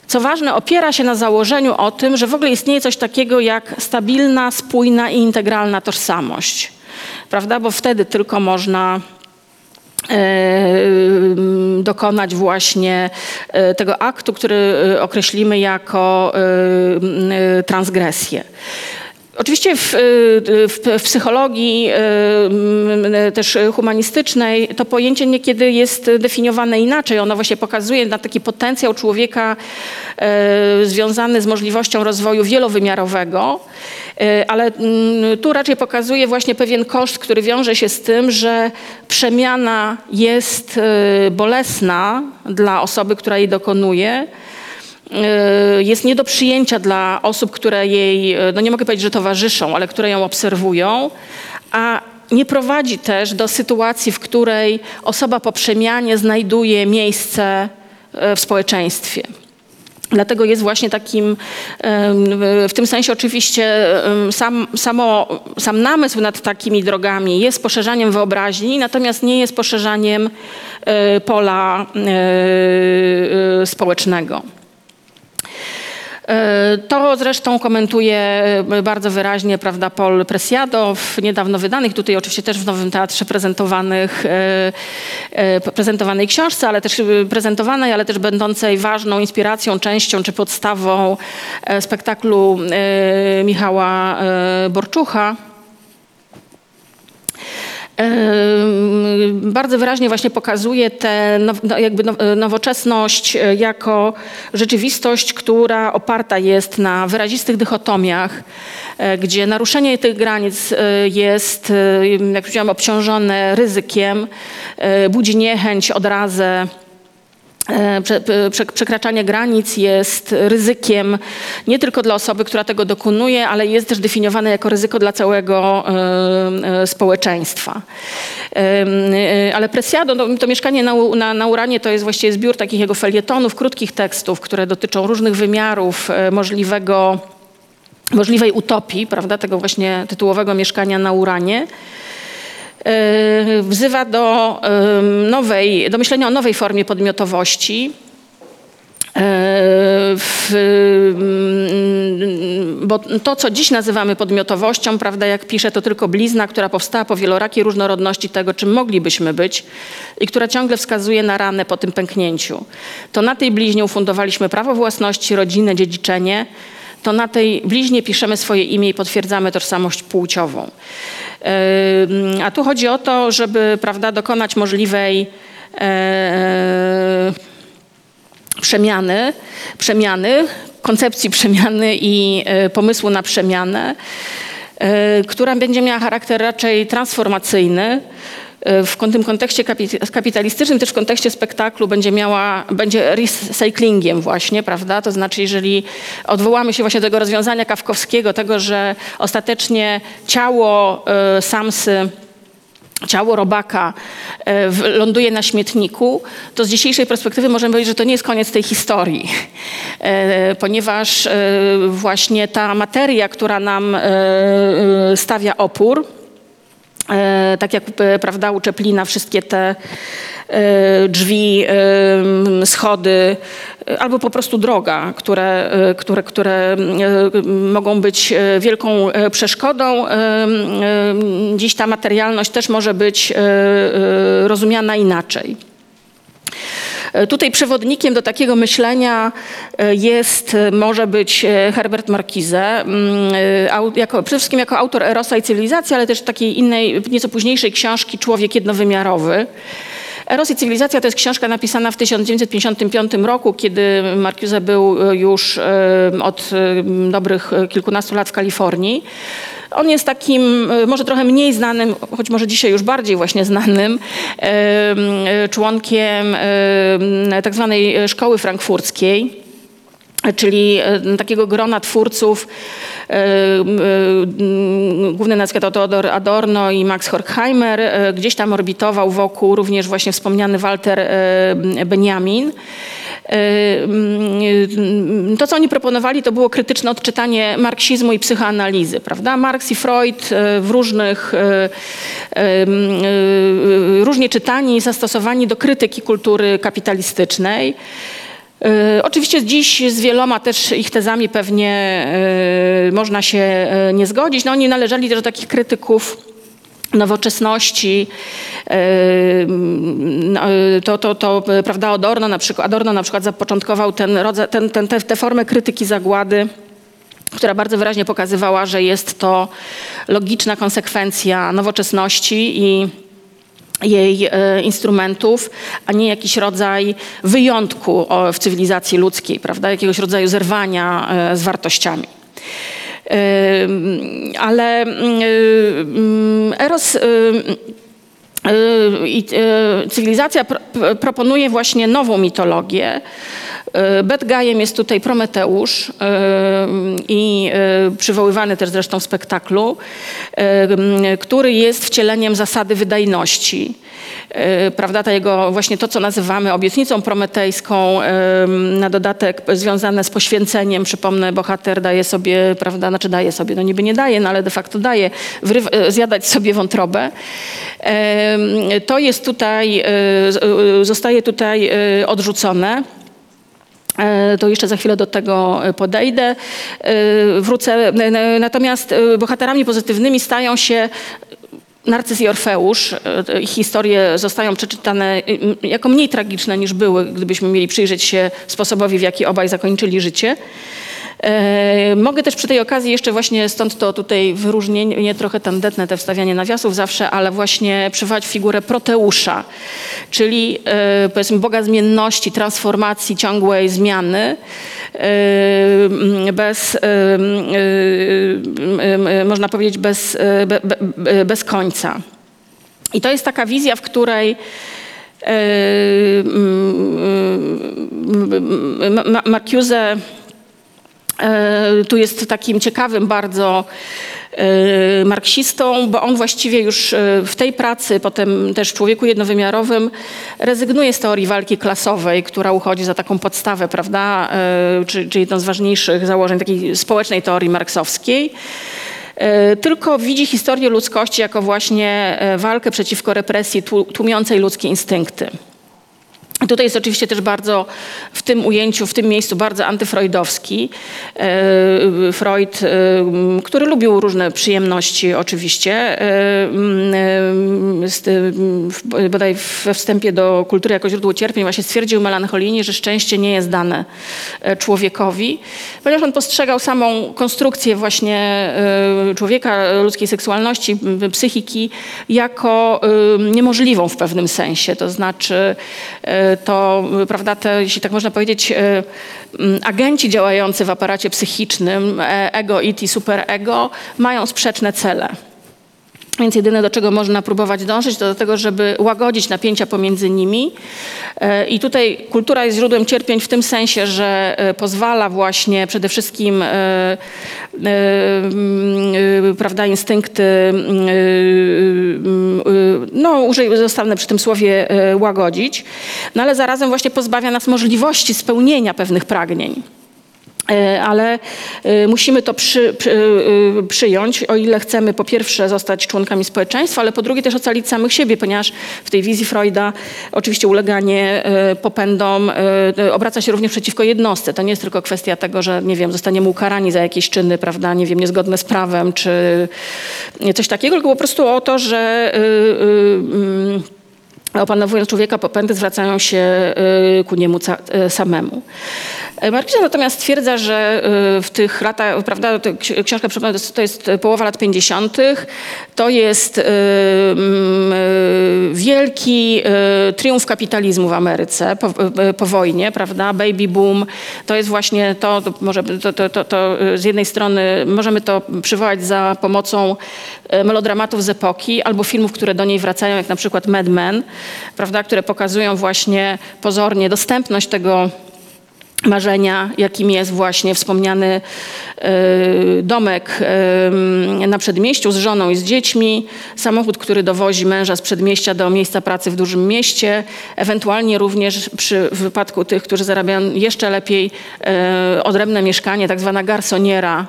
Co ważne, opiera się na założeniu o tym, że w ogóle istnieje coś takiego jak stabilna, spójna i integralna tożsamość prawda? Bo wtedy tylko można dokonać właśnie tego aktu, który określimy jako transgresję. Oczywiście w, w, w, psychologii też humanistycznej to pojęcie niekiedy jest definiowane inaczej. Ono właśnie pokazuje na taki potencjał człowieka związany z możliwością rozwoju wielowymiarowego, ale tu raczej pokazuje właśnie pewien koszt, który wiąże się z tym, że przemiana jest bolesna dla osoby, która jej dokonuje Y, jest nie do przyjęcia dla osób, które jej, y, no nie mogę powiedzieć, że towarzyszą, ale które ją obserwują, a nie prowadzi też do sytuacji, w której osoba po przemianie znajduje miejsce y, w społeczeństwie. Dlatego jest właśnie takim, w tym sensie oczywiście sam, samo, sam namysł nad takimi drogami jest poszerzaniem wyobraźni, natomiast nie jest poszerzaniem pola społecznego. E, to zresztą komentuje e, bardzo wyraźnie prawda, Paul Presiado w niedawno wydanych, tutaj oczywiście też w Nowym Teatrze prezentowanych, e, prezentowanej książce, ale też prezentowanej, ale też będącej ważną inspiracją, częścią czy podstawą spektaklu Michała Borczucha bardzo wyraźnie właśnie pokazuje tę no, jakby nowoczesność e, jako rzeczywistość, która oparta jest na wyrazistych dychotomiach, e, gdzie naruszenie tych granic e, jest, jak powiedziałam, obciążone ryzykiem, budzi niechęć, odrazę E, przekraczanie granic jest ryzykiem nie tylko dla osoby, która tego dokonuje, ale jest też definiowane jako ryzyko dla całego e, e, społeczeństwa. Ale Presiado, to mieszkanie na, na, na Uranie to jest właściwie zbiór takich jego felietonów, krótkich tekstów, które dotyczą różnych wymiarów możliwego, możliwej utopii, prawda, tego właśnie tytułowego mieszkania na Uranie. E, wzywa do nowej, do myślenia o nowej formie podmiotowości. E, w, bo to, co dziś nazywamy podmiotowością, prawda, jak pisze, to tylko blizna, która powstała po wielorakiej różnorodności tego, czym moglibyśmy być i która ciągle wskazuje na ranę po tym pęknięciu. To na tej bliźnie ufundowaliśmy prawo własności, rodzinę, dziedziczenie, to na tej bliźnie piszemy swoje imię i potwierdzamy tożsamość płciową. A tu chodzi o to, żeby prawda, dokonać możliwej e, przemiany, przemiany, koncepcji przemiany i e, pomysłu na przemianę, e, która będzie miała charakter raczej transformacyjny, w tym kontekście kapitalistycznym, też w kontekście spektaklu będzie miała, będzie recyklingiem właśnie, prawda? To znaczy, jeżeli odwołamy się właśnie do tego rozwiązania kawkowskiego, tego, że ostatecznie ciało y, Samsy ciało robaka y, ląduje na śmietniku, to z dzisiejszej perspektywy możemy powiedzieć, że to nie jest koniec tej historii, y, ponieważ właśnie ta materia, która nam stawia opór, E, tak jak e, prawda, u Czeplina wszystkie te e, drzwi, schody albo po prostu droga, które, które, które mogą być wielką przeszkodą. Dziś ta materialność też może być rozumiana inaczej. E, tutaj przewodnikiem do takiego myślenia e, jest, e, może być Herbert Markize, mm, jako, przede wszystkim jako autor Erosa i cywilizacji, ale też takiej innej, nieco późniejszej książki Człowiek jednowymiarowy. Eros i cywilizacja to jest książka napisana w 1955 roku, kiedy Marcuse był już od dobrych kilkunastu lat w Kalifornii. On jest takim, e, może trochę mniej znanym, choć może dzisiaj już bardziej właśnie znanym, e, członkiem tak zwanej szkoły frankfurckiej czyli e, takiego grona twórców, e, e, główny nazwisko to Theodor Adorno i Max Horkheimer, e, gdzieś tam orbitował wokół również właśnie wspomniany Walter e, Benjamin. E, mm, To, co oni proponowali, to było krytyczne odczytanie marksizmu i psychoanalizy, prawda? Marx i Freud e, w różnych, e, różnie czytani i zastosowani do krytyki kultury kapitalistycznej. Oczywiście dziś z wieloma też ich tezami pewnie można się nie zgodzić. No, oni należeli też do takich krytyków nowoczesności, e, no, e, to, to, to e, prawda, Adorno na przykład, Adorno na przykład zapoczątkował ten rodzaj, ten, ten, te, tę formę krytyki zagłady, która bardzo wyraźnie pokazywała, że jest to logiczna konsekwencja nowoczesności i jej instrumentów, a nie jakiś rodzaj wyjątku w cywilizacji ludzkiej, prawda? jakiegoś rodzaju zerwania z wartościami. Ale Eros i y, cywilizacja proponuje właśnie nową mitologię. Y, Bad jest tutaj Prometeusz y, i y, przywoływany też zresztą w spektaklu, który jest wcieleniem zasady wydajności. Prawda, ta jego właśnie to, co nazywamy obietnicą prometejską, na dodatek związane z poświęceniem, przypomnę, bohater daje sobie, prawda, znaczy daje sobie, no niby nie daje, no ale de facto daje, zjadać sobie wątrobę. To jest tutaj, zostaje tutaj odrzucone. E, To jeszcze za chwilę do tego e, podejdę. E, Wrócę. Natomiast bohaterami pozytywnymi stają się Narcyz i Orfeusz. Ich historie zostają przeczytane jako mniej tragiczne niż były, gdybyśmy mieli przyjrzeć się sposobowi, w jaki obaj zakończyli życie. E, Mogę też przy tej okazji jeszcze właśnie stąd to tutaj wyróżnienie, trochę tandetne te wstawianie nawiasów zawsze, ale właśnie przywołać figurę Proteusza, czyli e, powiedzmy Boga zmienności, transformacji, ciągłej zmiany, e, bez, można powiedzieć, bez, be, be, bez końca. I to jest taka wizja, w której Marcuse tu jest takim ciekawym bardzo e, marksistą, bo on właściwie już e, w tej pracy, potem też w Człowieku Jednowymiarowym, rezygnuje z teorii walki klasowej, która uchodzi za taką podstawę, prawda, e, czy- czyli jedną z ważniejszych założeń takiej społecznej teorii marksowskiej. E, Tylko widzi historię ludzkości jako właśnie e, walkę przeciwko represji tłu- tłumiącej ludzkie instynkty. Tutaj jest oczywiście też bardzo w tym ujęciu, w tym miejscu bardzo antyfreudowski. E, Freud, e, który lubił różne przyjemności oczywiście, e, bodaj we wstępie do kultury jako źródło cierpień właśnie stwierdził melancholijnie, że szczęście nie jest dane człowiekowi, ponieważ on postrzegał samą konstrukcję właśnie człowieka, ludzkiej seksualności, psychiki jako niemożliwą w pewnym sensie. To znaczy to, prawda, te, jeśli tak można powiedzieć, e, agenci działający w aparacie psychicznym, e, ego, it i superego, mają sprzeczne cele. Więc jedyne, do czego można próbować dążyć, to do tego, żeby łagodzić napięcia pomiędzy nimi. E, I tutaj kultura jest źródłem cierpień w tym sensie, że e, pozwala właśnie przede wszystkim e, mm, prawda, instynkty, mm, mm, no użyj, zostanę przy tym słowie łagodzić, no ale zarazem właśnie pozbawia nas możliwości spełnienia pewnych pragnień. E, ale e, musimy to przy, przy, e, przyjąć, o ile chcemy po pierwsze zostać członkami społeczeństwa, ale po drugie też ocalić samych siebie, ponieważ w tej wizji Freuda oczywiście uleganie popędom obraca się również przeciwko jednostce. To nie jest tylko kwestia tego, że nie wiem, zostaniemy ukarani za jakieś czyny, prawda, nie wiem, niezgodne z prawem, czy coś takiego, tylko po prostu o to, że e, mm, opanowując człowieka popędy zwracają się y, ku niemu y, samemu. E, Marquez natomiast stwierdza, że y, w tych latach, prawda, książka to jest- połowa lat 50., to jest y, mm, y, wielki y, triumf kapitalizmu w Ameryce po, y, po wojnie, prawda, baby boom, to jest właśnie to, to, może, to, to, to, y, z jednej strony możemy to przywołać za pomocą y, melodramatów z epoki albo filmów, które do niej wracają, jak na przykład Mad Men, prawda, które pokazują właśnie pozornie dostępność tego marzenia, jakim jest właśnie wspomniany y, domek y, na przedmieściu z żoną i z dziećmi, samochód, który dowozi męża z przedmieścia do miejsca pracy w dużym mieście, ewentualnie również przy wypadku tych, którzy zarabiają jeszcze lepiej, y, odrębne mieszkanie, tak zwana garsoniera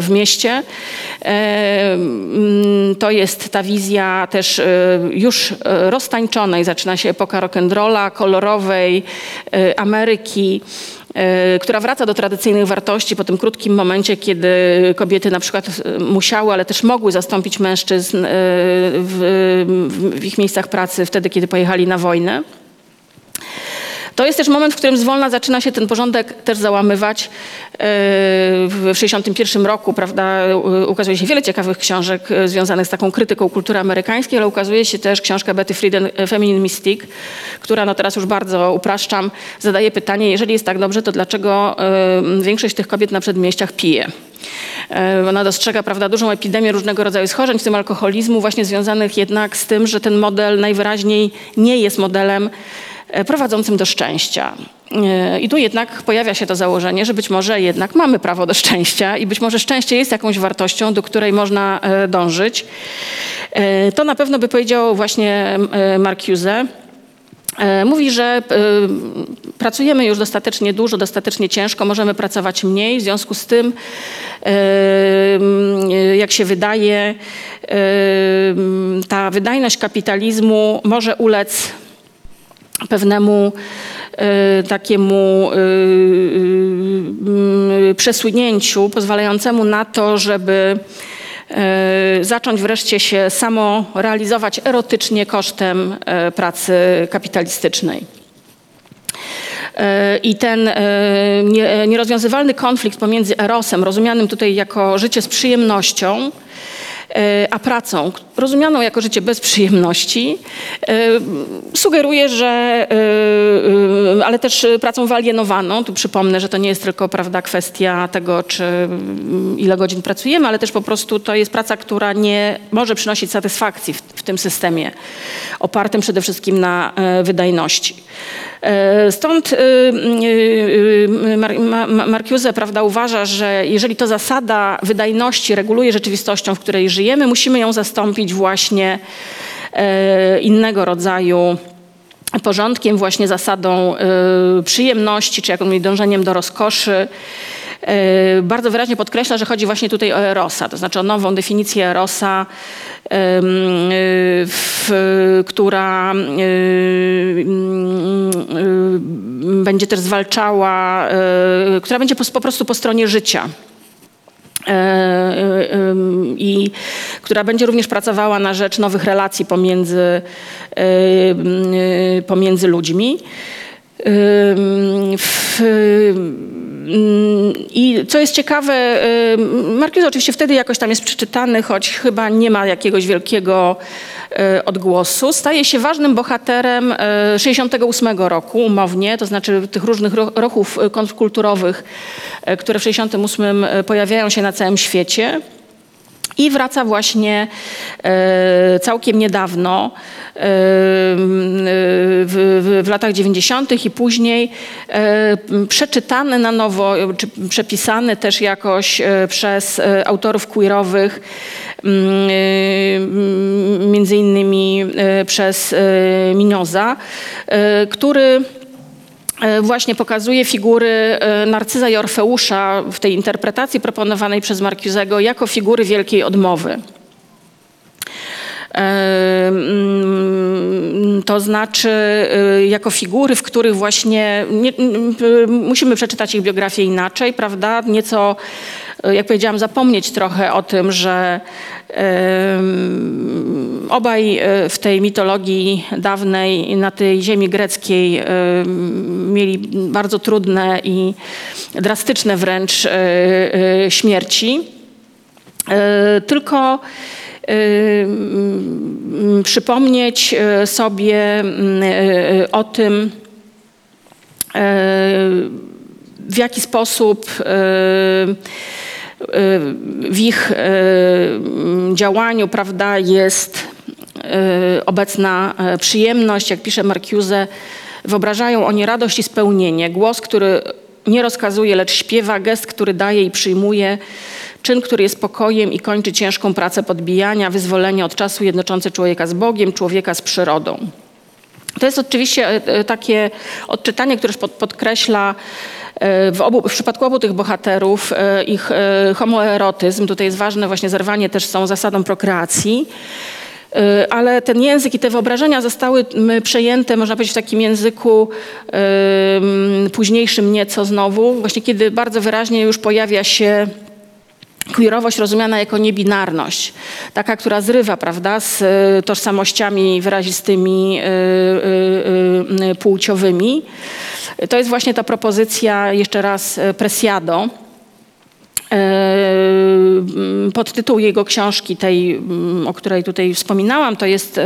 w mieście. Mm, to jest ta wizja też już roztańczonej, zaczyna się epoka rock'n'rolla, kolorowej, Ameryki która wraca do tradycyjnych wartości po tym krótkim momencie, kiedy kobiety na przykład y, musiały, ale też mogły zastąpić mężczyzn y, w, w ich miejscach pracy wtedy, kiedy pojechali na wojnę. To jest też moment, w którym zwolna zaczyna się ten porządek też załamywać. E, W 1961 roku prawda, ukazuje się wiele ciekawych książek e, związanych z taką krytyką kultury amerykańskiej, ale ukazuje się też książka Betty Friedan e, Feminine Mystique, która, no teraz już bardzo upraszczam, zadaje pytanie, jeżeli jest tak dobrze, to dlaczego większość tych kobiet na przedmieściach pije? Ona dostrzega prawda, dużą epidemię różnego rodzaju schorzeń, w tym alkoholizmu, właśnie związanych jednak z tym, że ten model najwyraźniej nie jest modelem prowadzącym do szczęścia. E, I tu jednak pojawia się to założenie, że być może jednak mamy prawo do szczęścia i być może szczęście jest jakąś wartością, do której można e, dążyć. E, To na pewno by powiedział właśnie e, Marcuse. E, Mówi, że e, pracujemy już dostatecznie dużo, dostatecznie ciężko, możemy pracować mniej. W związku z tym, e, jak się wydaje, e, ta wydajność kapitalizmu może ulec pewnemu e, takiemu e, e, przesunięciu pozwalającemu na to, żeby zacząć wreszcie się samo realizować erotycznie kosztem pracy kapitalistycznej. I ten nie- nierozwiązywalny konflikt pomiędzy erosem, rozumianym tutaj jako życie z przyjemnością, a pracą, rozumianą jako życie bez przyjemności, e, sugeruje, że, e, e, ale też pracą wyalienowaną, tu przypomnę, że to nie jest tylko prawda, kwestia tego, czy mm, ile godzin pracujemy, ale też po prostu to jest praca, która nie może przynosić satysfakcji w, w tym systemie, opartym przede wszystkim na e, wydajności. E, Stąd Mar- Ma- Ma- Marcuse prawda, uważa, że jeżeli to zasada wydajności reguluje rzeczywistością, w której żyjemy, musimy ją zastąpić właśnie e, innego rodzaju porządkiem, właśnie zasadą y, przyjemności, czy jakimś dążeniem do rozkoszy. Y, Bardzo wyraźnie podkreśla, że chodzi właśnie tutaj o erosa, to znaczy o nową definicję erosa, która będzie też zwalczała, która będzie po, prostu po stronie życia e, e, i która będzie również pracowała na rzecz nowych relacji pomiędzy, e, e, pomiędzy ludźmi. W- mm, I co jest ciekawe, Marcuse oczywiście wtedy jakoś tam jest przeczytany, choć chyba nie ma jakiegoś wielkiego e, odgłosu. Staje się ważnym bohaterem e, 68 roku umownie, to znaczy tych różnych ruchów e, kontrkulturowych, e, które w 68 pojawiają się na całym świecie. I wraca właśnie e, całkiem niedawno, e, w, latach 90. i później e, przeczytany na nowo, czy przepisany też jakoś przez autorów queerowych, mm, między innymi przez Minoza, e, który właśnie pokazuje figury e, Narcyza i Orfeusza w tej interpretacji proponowanej przez Marcusego jako figury wielkiej odmowy. E, mm, To znaczy, e, jako figury, w których właśnie nie, musimy przeczytać ich biografię inaczej, prawda? Nieco, e, jak powiedziałam, zapomnieć trochę o tym, że obaj e, w tej mitologii dawnej na tej ziemi greckiej mieli bardzo trudne i drastyczne wręcz e, e, śmierci. E, Tylko e, przypomnieć e, sobie mm, e, o tym, e, w jaki sposób e, e, w ich e, działaniu prawda, jest obecna e, przyjemność, jak pisze Marcuse, wyobrażają oni radość i spełnienie. Głos, który nie rozkazuje, lecz śpiewa, gest, który daje i przyjmuje, czyn, który jest pokojem i kończy ciężką pracę podbijania, wyzwolenie od czasu jednoczące człowieka z Bogiem, człowieka z przyrodą. To jest oczywiście e, e, takie odczytanie, które pod, podkreśla e, w, obu, w przypadku obu tych bohaterów ich homoerotyzm. Tutaj jest ważne właśnie zerwanie też z tą zasadą prokreacji. Ale ten język i te wyobrażenia zostały przejęte, można powiedzieć, w takim języku późniejszym nieco znowu, właśnie kiedy bardzo wyraźnie już pojawia się queerowość rozumiana jako niebinarność, taka, która zrywa prawda, z y, tożsamościami wyrazistymi y, y, płciowymi. To jest właśnie ta propozycja, jeszcze raz, Presiado. Podtytuł jego książki, tej, o której tutaj wspominałam, to jest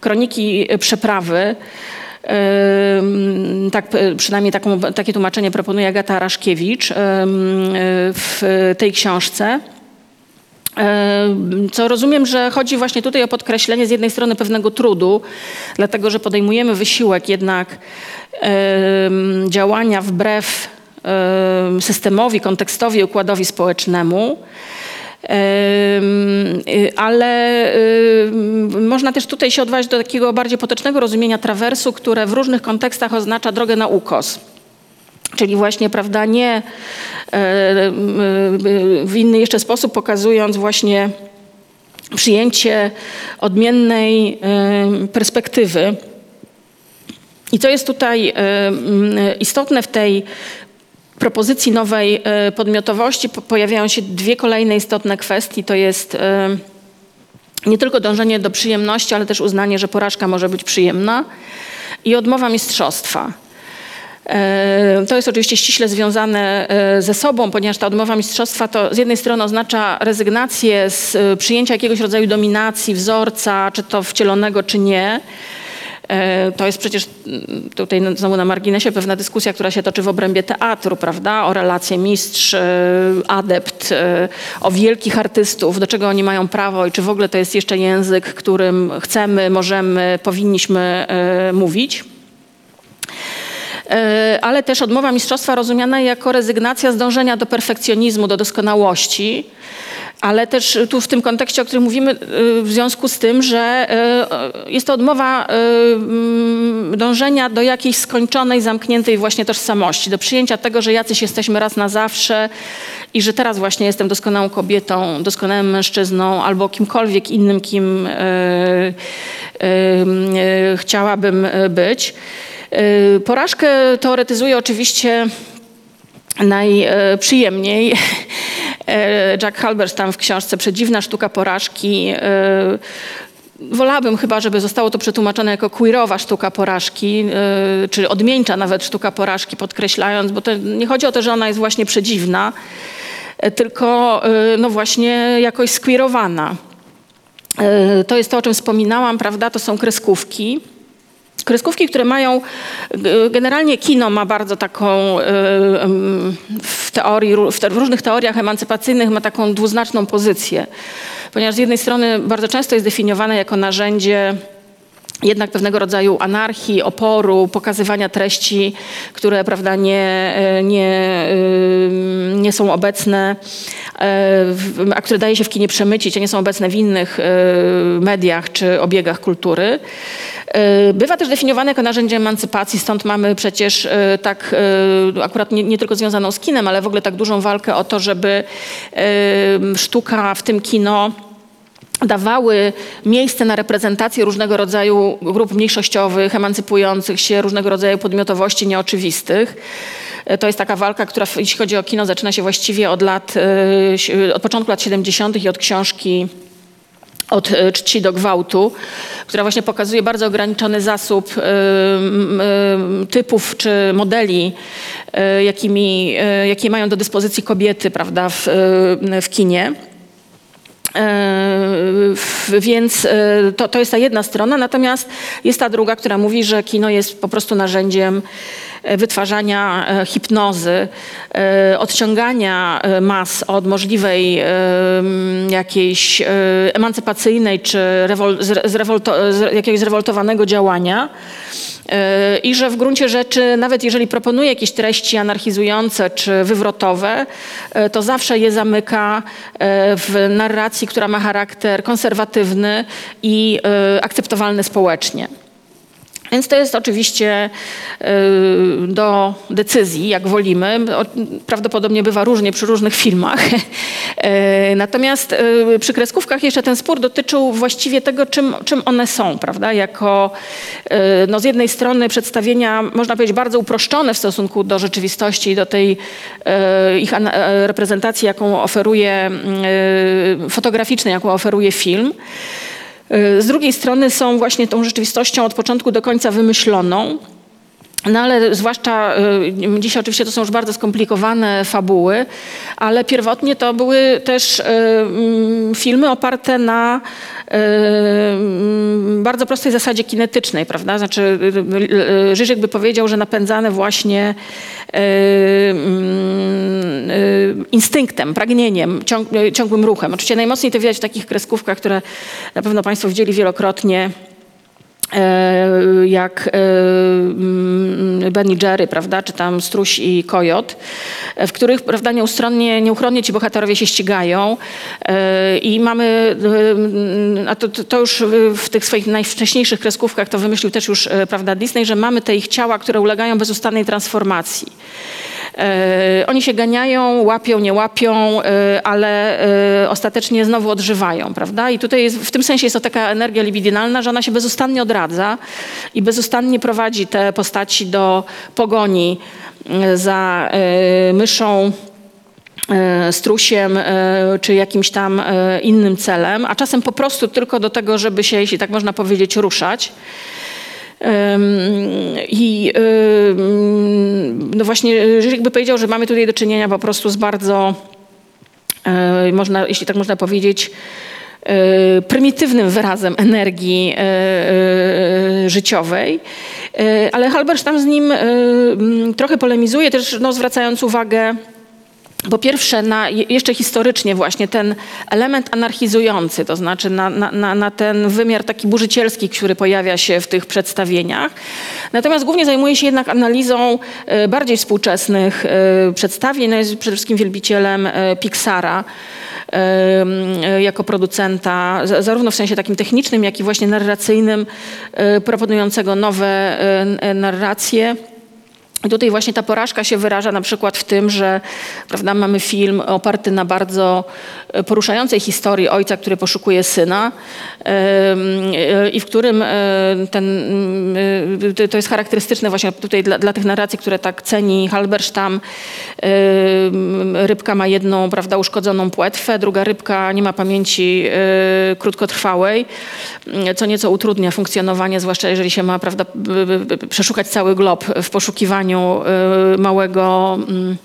Kroniki Przeprawy. Tak, przynajmniej taką, takie tłumaczenie proponuje Agata Raszkiewicz w tej książce. Co rozumiem, że chodzi właśnie tutaj o podkreślenie z jednej strony pewnego trudu, dlatego że podejmujemy wysiłek jednak działania wbrew systemowi, kontekstowi, układowi społecznemu. Y, ale można też tutaj się odważyć do takiego bardziej potocznego rozumienia trawersu, które w różnych kontekstach oznacza drogę na ukos. Czyli właśnie, prawda, nie e, w inny jeszcze sposób pokazując właśnie przyjęcie odmiennej perspektywy. I co jest tutaj istotne w tej propozycji nowej e, podmiotowości pojawiają się dwie kolejne istotne kwestie. To jest e, nie tylko dążenie do przyjemności, ale też uznanie, że porażka może być przyjemna i odmowa mistrzostwa. E, to jest oczywiście ściśle związane ze sobą, ponieważ ta odmowa mistrzostwa to z jednej strony oznacza rezygnację z przyjęcia jakiegoś rodzaju dominacji, wzorca, czy to wcielonego, czy nie. E, to jest przecież mm, tutaj znowu na marginesie pewna dyskusja, która się toczy w obrębie teatru, prawda? O relacje mistrz, e, adept, e, o wielkich artystów, do czego oni mają prawo i czy w ogóle to jest jeszcze język, którym chcemy, możemy, powinniśmy mówić ale też odmowa mistrzostwa rozumiana jako rezygnacja z dążenia do perfekcjonizmu, do doskonałości, ale też tu w tym kontekście, o którym mówimy, y, w związku z tym, że y, jest to odmowa y, mm, dążenia do jakiejś skończonej, zamkniętej właśnie tożsamości, do przyjęcia tego, że jacyś jesteśmy raz na zawsze i że teraz właśnie jestem doskonałą kobietą, doskonałym mężczyzną albo kimkolwiek innym, kim chciałabym być. Porażkę teoretyzuje oczywiście najprzyjemniej E, Jack Halberstam w książce Przedziwna sztuka porażki e, Wolałabym chyba, żeby zostało to przetłumaczone jako queerowa sztuka porażki, e, czy odmieńcza nawet sztuka porażki, podkreślając, bo nie chodzi o to, że ona jest właśnie przedziwna, tylko no właśnie jakoś squeerowana. To jest to, o czym wspominałam, prawda? To są kreskówki. Kreskówki, które mają, generalnie kino ma bardzo taką, e, w teorii, w różnych teoriach emancypacyjnych ma taką dwuznaczną pozycję. Ponieważ z jednej strony bardzo często jest definiowane jako narzędzie jednak pewnego rodzaju anarchii, oporu, pokazywania treści, które prawda, nie, e, nie, e, nie są obecne, a które daje się w kinie przemycić, a nie są obecne w innych mediach czy obiegach kultury. E, bywa też definiowane jako narzędzie emancypacji, stąd mamy przecież e, tak e, akurat nie, nie, tylko związaną z kinem, ale w ogóle tak dużą walkę o to, żeby sztuka, w tym kino, dawały miejsce na reprezentację różnego rodzaju grup mniejszościowych, emancypujących się, różnego rodzaju podmiotowości nieoczywistych. To jest taka walka, która jeśli chodzi o kino zaczyna się właściwie od lat, od początku lat 70. i od książki od e, czci do gwałtu, która właśnie pokazuje bardzo ograniczony zasób typów czy modeli, jakimi, jakie mają do dyspozycji kobiety prawda, w, w kinie. Więc to, to jest ta jedna strona, natomiast jest ta druga, która mówi, że kino jest po prostu narzędziem wytwarzania e, hipnozy, e, odciągania e, mas od możliwej jakiejś emancypacyjnej czy rewol, zrewolto, jakiegoś zrewoltowanego działania. E, I że w gruncie rzeczy, nawet jeżeli proponuje jakieś treści anarchizujące czy wywrotowe, e, to zawsze je zamyka e, w narracji, która ma charakter konserwatywny i akceptowalny społecznie. Więc to jest oczywiście y, do decyzji, jak wolimy. Prawdopodobnie bywa różnie przy różnych filmach. Y, natomiast y, przy kreskówkach jeszcze ten spór dotyczył właściwie tego, czym, czym one są, prawda? Jako no z jednej strony przedstawienia, można powiedzieć, bardzo uproszczone w stosunku do rzeczywistości i do tej ich reprezentacji, jaką oferuje, fotograficznej, jaką oferuje film. Y, z drugiej strony są właśnie tą rzeczywistością od początku do końca wymyśloną. No ale zwłaszcza y, dzisiaj oczywiście to są już bardzo skomplikowane fabuły, ale pierwotnie to były też y, mm, filmy oparte na y, bardzo prostej zasadzie kinetycznej, prawda? Znaczy Żyżek by powiedział, że napędzane właśnie mm, instynktem, pragnieniem, ciągłym ruchem. Oczywiście najmocniej to widać w takich kreskówkach, które na pewno Państwo widzieli wielokrotnie E, jak e, mm, Benny Jerry, prawda, czy tam Struś i Kojot, w których prawda, nieuchronnie, nieuchronnie ci bohaterowie się ścigają e, i mamy, a to, to już w tych swoich najwcześniejszych kreskówkach to wymyślił też już prawda, Disney, że mamy te ich ciała, które ulegają bezustannej transformacji. E, oni się ganiają, łapią, nie łapią, e, ale e, ostatecznie znowu odżywają, prawda? I tutaj jest, w tym sensie jest to taka energia libidinalna, że ona się bezustannie odradza i bezustannie prowadzi te postaci do pogoni za myszą, strusiem czy jakimś tam innym celem, a czasem po prostu tylko do tego, żeby się, jeśli tak można powiedzieć, ruszać. I no właśnie Żyrik by powiedział, że mamy tutaj do czynienia po prostu z bardzo, e, można, jeśli tak można powiedzieć, e, prymitywnym wyrazem energii e, życiowej. Ale Halberstam z nim trochę polemizuje, też no, zwracając uwagę po pierwsze, na, jeszcze historycznie właśnie ten element anarchizujący, to znaczy na, na, na, ten wymiar taki burzycielski, który pojawia się w tych przedstawieniach. Natomiast głównie zajmuje się jednak analizą e, bardziej współczesnych e, przedstawień. No jest przede wszystkim wielbicielem e, Pixara jako producenta, zarówno w sensie takim technicznym, jak i właśnie narracyjnym, proponującego nowe narracje. I tutaj właśnie ta porażka się wyraża na przykład w tym, że prawda, mamy film oparty na bardzo e, poruszającej historii ojca, który poszukuje syna i w którym e, ten, to jest charakterystyczne właśnie tutaj dla, dla tych narracji, które tak ceni Halberstam. Rybka ma jedną prawda, uszkodzoną płetwę, druga rybka nie ma pamięci e, krótkotrwałej, co nieco utrudnia funkcjonowanie, zwłaszcza jeżeli się ma prawda, przeszukać cały glob w poszukiwaniu Y, małego mm,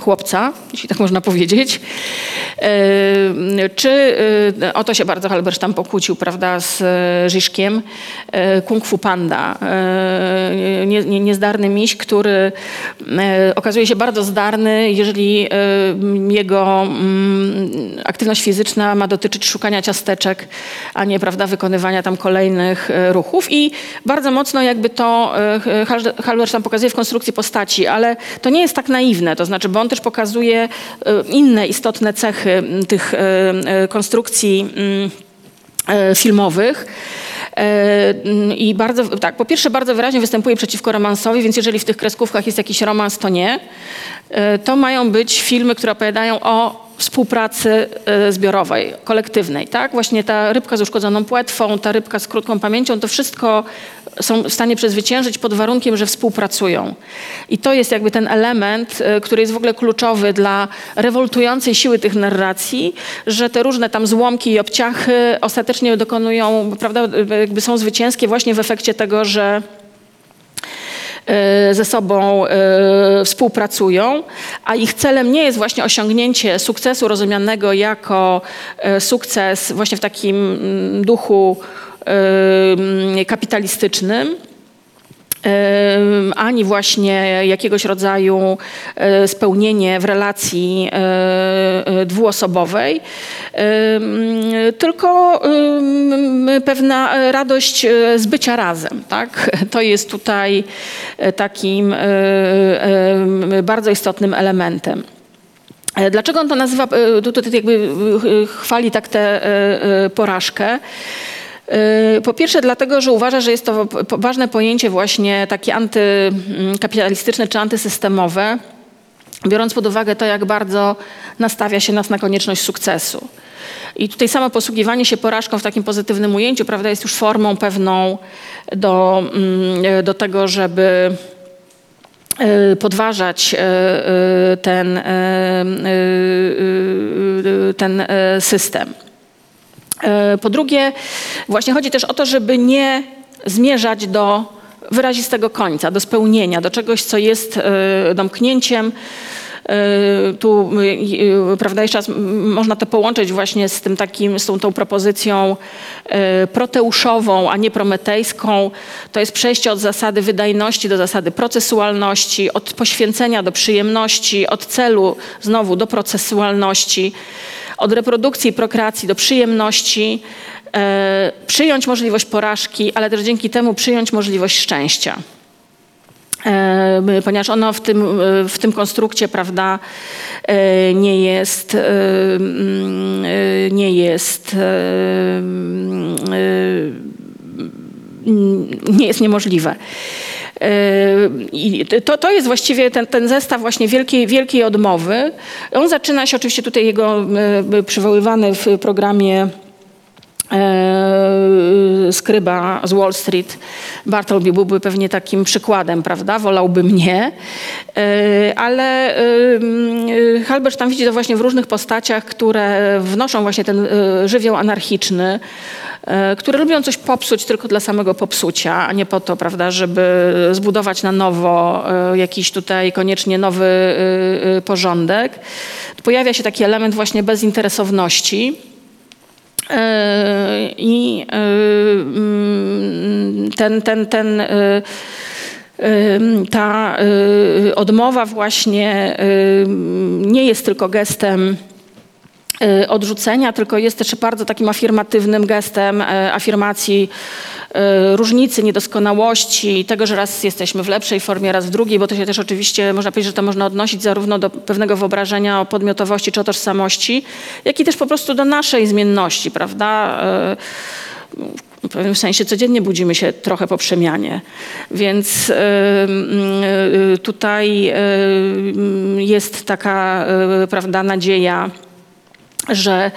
chłopca, jeśli tak można powiedzieć. Y, czy o to się bardzo Halberstam pokłócił, prawda, z Żyszkiem. Kung Fu Panda, nie, nie, niezdarny miś, który okazuje się bardzo zdarny, jeżeli jego mm, aktywność fizyczna ma dotyczyć szukania ciasteczek, a nie, prawda, wykonywania tam kolejnych ruchów. I bardzo mocno jakby to Halberstam pokazuje w konstrukcji postaci, ale to nie jest tak naiwne, to znaczy, bo on też pokazuje inne istotne cechy tych konstrukcji filmowych. I bardzo, tak, po pierwsze bardzo wyraźnie występuje przeciwko romansowi, więc jeżeli w tych kreskówkach jest jakiś romans, to nie. To mają być filmy, które opowiadają o współpracy e, zbiorowej, kolektywnej. Tak? Właśnie ta rybka z uszkodzoną płetwą, ta rybka z krótką pamięcią, to wszystko są w stanie przezwyciężyć pod warunkiem, że współpracują. I to jest jakby ten element, e, który jest w ogóle kluczowy dla rewoltującej siły tych narracji, że te różne tam złomki i obciachy ostatecznie dokonują, prawda, jakby są zwycięskie właśnie w efekcie tego, że E, ze sobą e, współpracują, a ich celem nie jest właśnie osiągnięcie sukcesu rozumianego jako sukces właśnie w takim mm, duchu kapitalistycznym, ani właśnie jakiegoś rodzaju e, spełnienie w relacji e, e, dwuosobowej, tylko pewna radość z bycia razem. Tak? To jest tutaj takim bardzo istotnym elementem. Dlaczego on to nazywa, tu- tutaj jakby e, chwali tak tę porażkę? E, Po pierwsze dlatego, że uważa, że jest to ważne pojęcie właśnie takie antykapitalistyczne czy antysystemowe, biorąc pod uwagę to, jak bardzo nastawia się nas na konieczność sukcesu. I tutaj samo posługiwanie się porażką w takim pozytywnym ujęciu prawda, jest już formą pewną do, mm, do tego, żeby e, podważać e, e, ten, ten system. E, Po drugie, właśnie chodzi też o to, żeby nie zmierzać do wyrazistego końca, do spełnienia, do czegoś, co jest e, domknięciem. E, Tu, prawda, jeszcze raz można to połączyć właśnie z tym takim, z tą, tą propozycją proteuszową, a nie prometejską. To jest przejście od zasady wydajności do zasady procesualności, od poświęcenia do przyjemności, od celu znowu do procesualności od reprodukcji prokreacji do przyjemności, e, przyjąć możliwość porażki, ale też dzięki temu przyjąć możliwość szczęścia. E, ponieważ ono w tym, w tym konstrukcie, prawda, e, nie jest, mm, nie jest, mm, nie jest niemożliwe. E, I to, to jest właściwie ten, ten zestaw właśnie wielkiej, wielkiej odmowy. On zaczyna się oczywiście tutaj jego e, przywoływany w programie skryba z Wall Street, Bartleby byłby pewnie takim przykładem, prawda? Wolałby mnie. E, ale e, Halberz tam widzi to właśnie w różnych postaciach, które wnoszą właśnie ten e, żywioł anarchiczny, e, które lubią coś popsuć tylko dla samego popsucia, a nie po to, prawda, żeby zbudować na nowo e, jakiś tutaj koniecznie nowy e, e, porządek. Pojawia się taki element właśnie bezinteresowności. E, I e, mm, ten, ten, ten, e, ta odmowa właśnie nie jest tylko gestem odrzucenia, tylko jest też bardzo takim afirmatywnym gestem e, afirmacji e, różnicy, niedoskonałości, tego, że raz jesteśmy w lepszej formie, raz w drugiej, bo to się też oczywiście, można powiedzieć, że to można odnosić zarówno do pewnego wyobrażenia o podmiotowości czy o tożsamości, jak i też po prostu do naszej zmienności, prawda? W pewnym sensie codziennie budzimy się trochę po przemianie. Więc y, y, tutaj y, jest taka y, prawda, nadzieja, że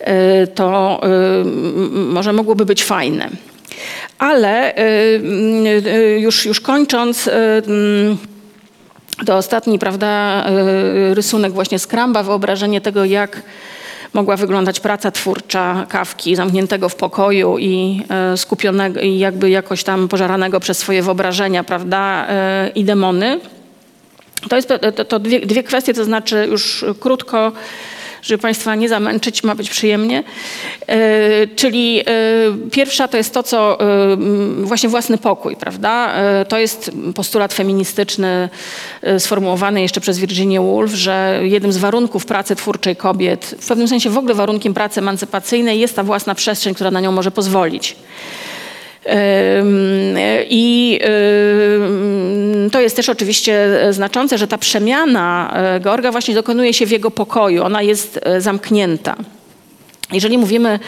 y, to y, może mogłoby być fajne. Ale y, już, już kończąc, mm, to ostatni prawda, rysunek właśnie Skramba, wyobrażenie tego, jak mogła wyglądać praca twórcza Kawki, zamkniętego w pokoju i skupionego i jakby jakoś tam pożaranego przez swoje wyobrażenia, prawda, i demony. To jest to, to dwie, dwie kwestie, to znaczy już krótko, żeby Państwa nie zamęczyć, ma być przyjemnie. E, czyli e, pierwsza to jest to, co e, właśnie własny pokój, prawda? To jest postulat feministyczny sformułowany jeszcze przez Virginię Woolf, że jednym z warunków pracy twórczej kobiet, w pewnym sensie w ogóle warunkiem pracy emancypacyjnej jest ta własna przestrzeń, która na nią może pozwolić. I to jest też oczywiście znaczące, że ta przemiana e, Georga właśnie dokonuje się w jego pokoju. Ona jest e, zamknięta. Jeżeli mówimy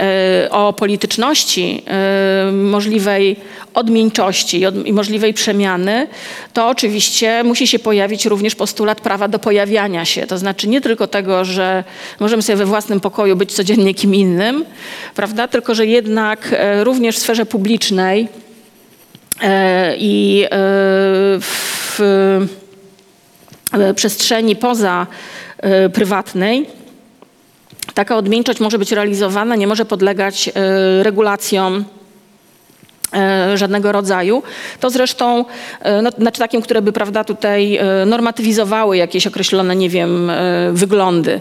e, o polityczności, e, możliwej odmieńczości i, możliwej przemiany, to oczywiście musi się pojawić również postulat prawa do pojawiania się. To znaczy nie tylko tego, że możemy sobie we własnym pokoju być codziennie kim innym, prawda? tylko że jednak e, również w sferze publicznej e, i e, w przestrzeni poza prywatnej taka odmieńczość może być realizowana, nie może podlegać regulacjom żadnego rodzaju. To zresztą, e, no, znaczy takim, które by prawda, tutaj e, normatywizowały jakieś określone, nie wiem, e, wyglądy.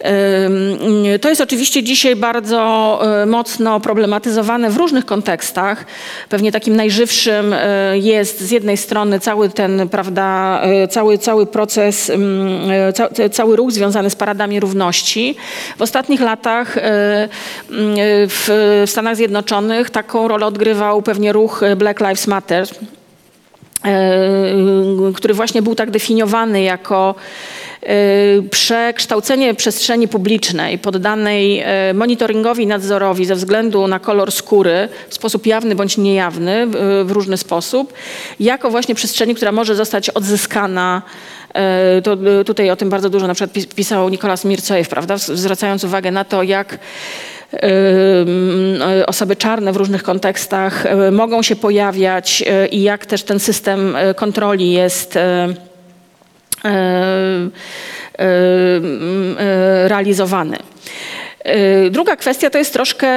E, To jest oczywiście dzisiaj bardzo e, mocno problematyzowane w różnych kontekstach. Pewnie takim najżywszym e, jest z jednej strony cały ten, prawda, e, cały, cały proces, mm, e, ca, ca- cały ruch związany z paradami równości. W ostatnich latach e, mm, w Stanach Zjednoczonych taką rolę odgrywał pewnie ruch Black Lives Matter, e, który właśnie był tak definiowany jako e, przekształcenie przestrzeni publicznej poddanej e, monitoringowi i nadzorowi ze względu na kolor skóry w sposób jawny bądź niejawny w, różny sposób, jako właśnie przestrzeni, która może zostać odzyskana E, To, e, tutaj o tym bardzo dużo na przykład pis- pisał Nikolas Mircojew, prawda, zwracając uwagę na to, jak e, e, osoby czarne w różnych kontekstach e, mogą się pojawiać i jak też ten system kontroli jest realizowany. Druga kwestia to jest troszkę,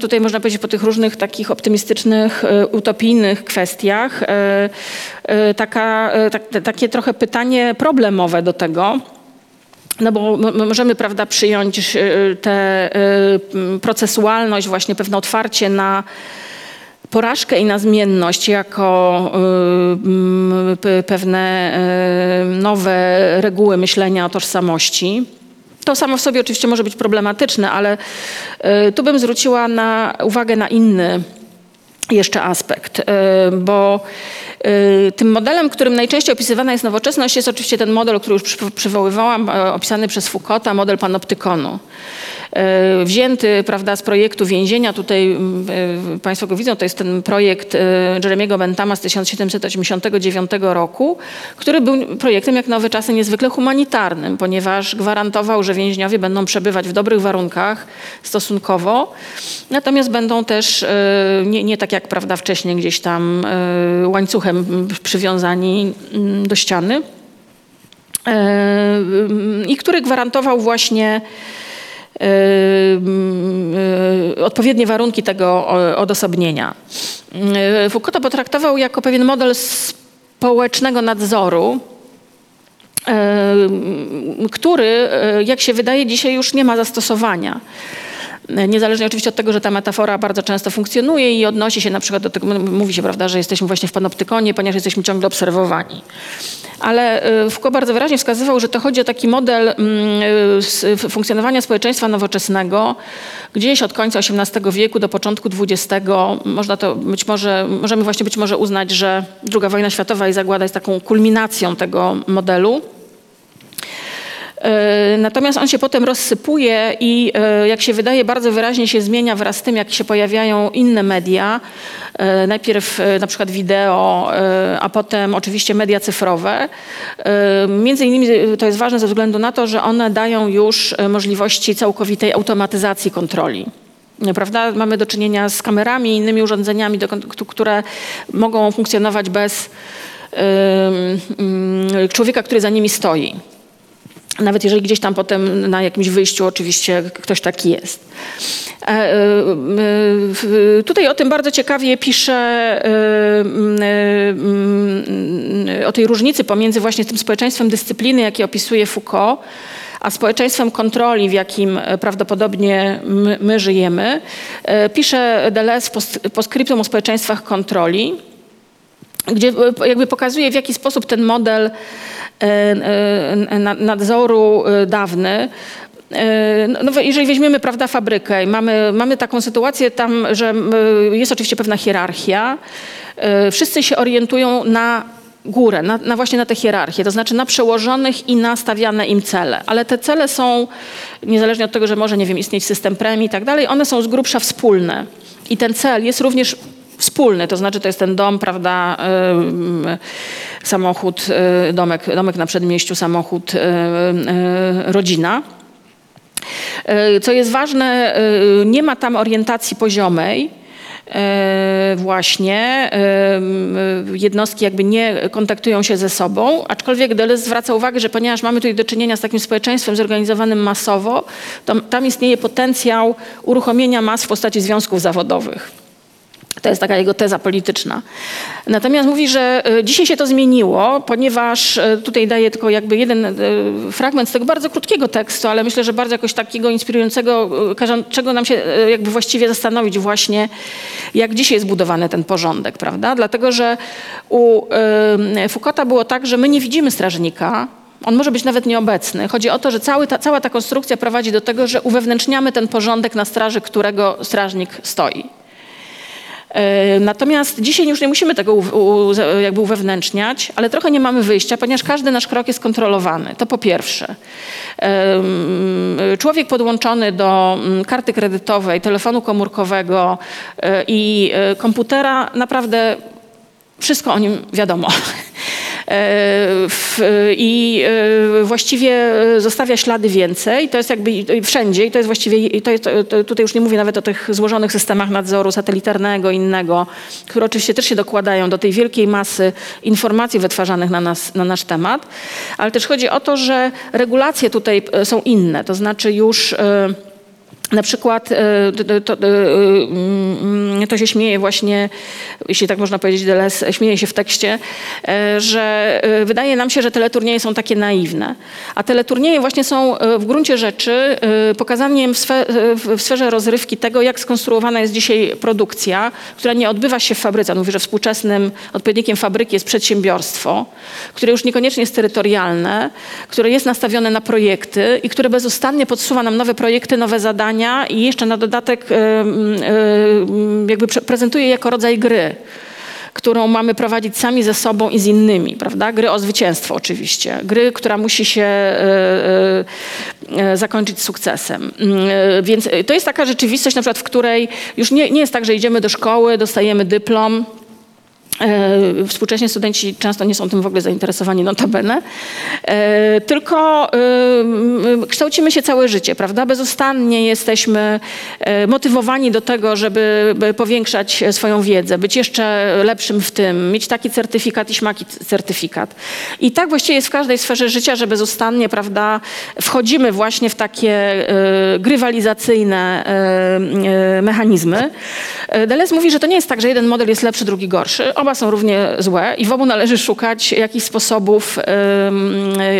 tutaj można powiedzieć po tych różnych takich optymistycznych, utopijnych kwestiach, taka, tak, takie trochę pytanie problemowe do tego. No bo możemy, prawda, przyjąć e, tę procesualność, właśnie pewne otwarcie na porażkę i na zmienność jako y, pe- pewne y, nowe reguły myślenia o tożsamości. To samo w sobie oczywiście może być problematyczne, ale y, tu bym zwróciła na, uwagę na inny jeszcze aspekt, y, bo y, tym modelem, którym najczęściej opisywana jest nowoczesność, jest oczywiście ten model, który już przy- przywoływałam, e, opisany przez Foucaulta, model panoptykonu. Y, Wzięty prawda, z projektu więzienia, tutaj mm, y, Państwo go widzą, to jest ten projekt y, Jeremiego Bentama z 1789 roku, który był projektem jak nowe czasy niezwykle humanitarnym, ponieważ gwarantował, że więźniowie będą przebywać w dobrych warunkach stosunkowo, natomiast będą też nie, nie tak jak prawda wcześniej gdzieś tam łańcuchem mm, przywiązani mm, do ściany. Y, i który gwarantował właśnie odpowiednie warunki tego odosobnienia. Y, Foucault to potraktował jako pewien model społecznego nadzoru, y, który, y, jak się wydaje, dzisiaj już nie ma zastosowania. Y, Niezależnie oczywiście od tego, że ta metafora bardzo często funkcjonuje i odnosi się na przykład do tego, mówi się, prawda, że jesteśmy właśnie w panoptykonie, ponieważ jesteśmy ciągle obserwowani. Ale y, Foucault bardzo wyraźnie wskazywał, że to chodzi o taki model mm, f- funkcjonowania społeczeństwa nowoczesnego, gdzieś od końca XVIII wieku do początku XX. Można to być może, możemy właśnie być może uznać, że II wojna światowa i zagłada jest taką kulminacją tego modelu. E, Natomiast on się potem rozsypuje i e, jak się wydaje bardzo wyraźnie się zmienia wraz z tym, jak się pojawiają inne media. E, Najpierw na przykład wideo, a potem oczywiście media cyfrowe. Między innymi to jest ważne ze względu na to, że one dają już możliwości całkowitej automatyzacji kontroli. Prawda? Mamy do czynienia z kamerami i innymi urządzeniami, które mogą funkcjonować bez człowieka, który za nimi stoi. Nawet jeżeli gdzieś tam potem na jakimś wyjściu oczywiście ktoś taki jest. E, e, e, Tutaj o tym bardzo ciekawie pisze e, m, e, m, o tej różnicy pomiędzy właśnie tym społeczeństwem dyscypliny, jakie opisuje Foucault, a społeczeństwem kontroli, w jakim prawdopodobnie my, my żyjemy. Pisze Deleuze w post- postscriptum o społeczeństwach kontroli gdzie e, jakby pokazuje, w jaki sposób ten model e, e, na- nadzoru dawny no, no, jeżeli weźmiemy prawda, fabrykę i mamy, mamy taką sytuację tam, że jest oczywiście pewna hierarchia, wszyscy się orientują na górę, na, na właśnie na tę hierarchię, to znaczy na przełożonych i na stawiane im cele. Ale te cele są, niezależnie od tego, że może, nie wiem, istnieć system premii i tak dalej, one są z grubsza wspólne. I ten cel jest również wspólny, to znaczy to jest ten dom, prawda, ym, samochód, y, domek, domek na przedmieściu, samochód, y, y, rodzina. Y, Co jest ważne, y, nie ma tam orientacji poziomej. y, Właśnie y, y, jednostki jakby nie kontaktują się ze sobą, aczkolwiek Deleuze zwraca uwagę, że ponieważ mamy tutaj do czynienia z takim społeczeństwem zorganizowanym masowo, to tam istnieje potencjał uruchomienia mas w postaci związków zawodowych. To jest taka jego teza polityczna. Natomiast mówi, że e, dzisiaj się to zmieniło, ponieważ e, tutaj daje tylko jakby jeden e, fragment z tego bardzo krótkiego tekstu, ale myślę, że bardzo jakoś takiego inspirującego, czego nam się jakby właściwie zastanowić właśnie, jak dzisiaj jest budowany ten porządek, prawda? Dlatego, że u Foucaulta było tak, że my nie widzimy strażnika, on może być nawet nieobecny. Chodzi o to, że ta, cała ta konstrukcja prowadzi do tego, że uwewnętrzniamy ten porządek na straży, którego strażnik stoi. E, natomiast dzisiaj już nie musimy tego u, u, jakby uwewnętrzniać, ale trochę nie mamy wyjścia, ponieważ każdy nasz krok jest kontrolowany. To po pierwsze. Człowiek podłączony do mm, karty kredytowej, telefonu komórkowego e, i e, komputera naprawdę wszystko o nim wiadomo. E, i e, właściwie zostawia ślady więcej. To jest jakby wszędzie i to jest właściwie, to jest, tutaj już nie mówię nawet o tych złożonych systemach nadzoru satelitarnego, innego, które oczywiście też się dokładają do tej wielkiej masy informacji wytwarzanych na, nas, na nasz temat, ale też chodzi o to, że regulacje tutaj e, są inne, to znaczy już na przykład e, to, e, mm, to, się śmieje właśnie, jeśli tak można powiedzieć, Deleuze śmieje się w tekście, e, że wydaje nam się, że teleturnieje są takie naiwne. A teleturnieje właśnie są w gruncie rzeczy pokazaniem w, sfer, w sferze rozrywki tego, jak skonstruowana jest dzisiaj produkcja, która nie odbywa się w fabryce. On mówi, że współczesnym odpowiednikiem fabryki jest przedsiębiorstwo, które już niekoniecznie jest terytorialne, które jest nastawione na projekty i które bezustannie podsuwa nam nowe projekty, nowe zadania, zadania i jeszcze na dodatek jakby prezentuje jako rodzaj gry którą mamy prowadzić sami ze sobą i z innymi, prawda? Gry o zwycięstwo oczywiście. Gry, która musi się e, e, e, zakończyć sukcesem. Więc to jest taka rzeczywistość, na przykład, w której już nie, nie jest tak, że idziemy do szkoły, dostajemy dyplom, współcześni studenci często nie są tym w ogóle zainteresowani, notabene. E, tylko e, kształcimy się całe życie, prawda? Bezustannie jesteśmy motywowani do tego, żeby powiększać swoją wiedzę, być jeszcze lepszym w tym, mieć taki certyfikat i śmaki certyfikat. I tak właściwie jest w każdej sferze życia, że bezustannie, prawda, wchodzimy właśnie w takie grywalizacyjne mechanizmy. Deleuze mówi, że to nie jest tak, że jeden model jest lepszy, drugi gorszy oba są równie złe i w obu należy szukać jakichś sposobów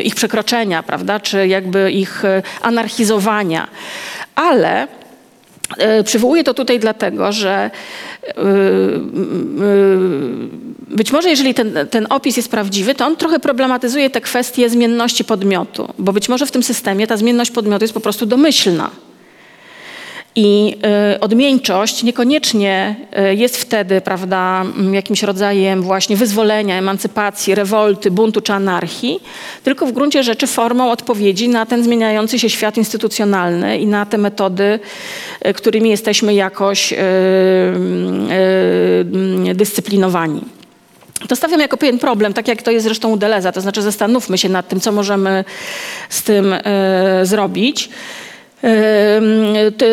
ich przekroczenia, prawda, czy jakby ich e, anarchizowania. Ale e, Przywołuję to tutaj dlatego, że e, być może jeżeli ten, ten, opis jest prawdziwy, to on trochę problematyzuje te kwestie zmienności podmiotu, bo być może w tym systemie ta zmienność podmiotu jest po prostu domyślna. I y, odmieńczość niekoniecznie y, jest wtedy, prawda, jakimś rodzajem właśnie wyzwolenia, emancypacji, rewolty, buntu czy anarchii, tylko w gruncie rzeczy formą odpowiedzi na ten zmieniający się świat instytucjonalny i na te metody, y, którymi jesteśmy jakoś dyscyplinowani. To stawiam jako pewien problem, tak jak to jest zresztą u Deleza, to znaczy zastanówmy się nad tym, co możemy z tym zrobić.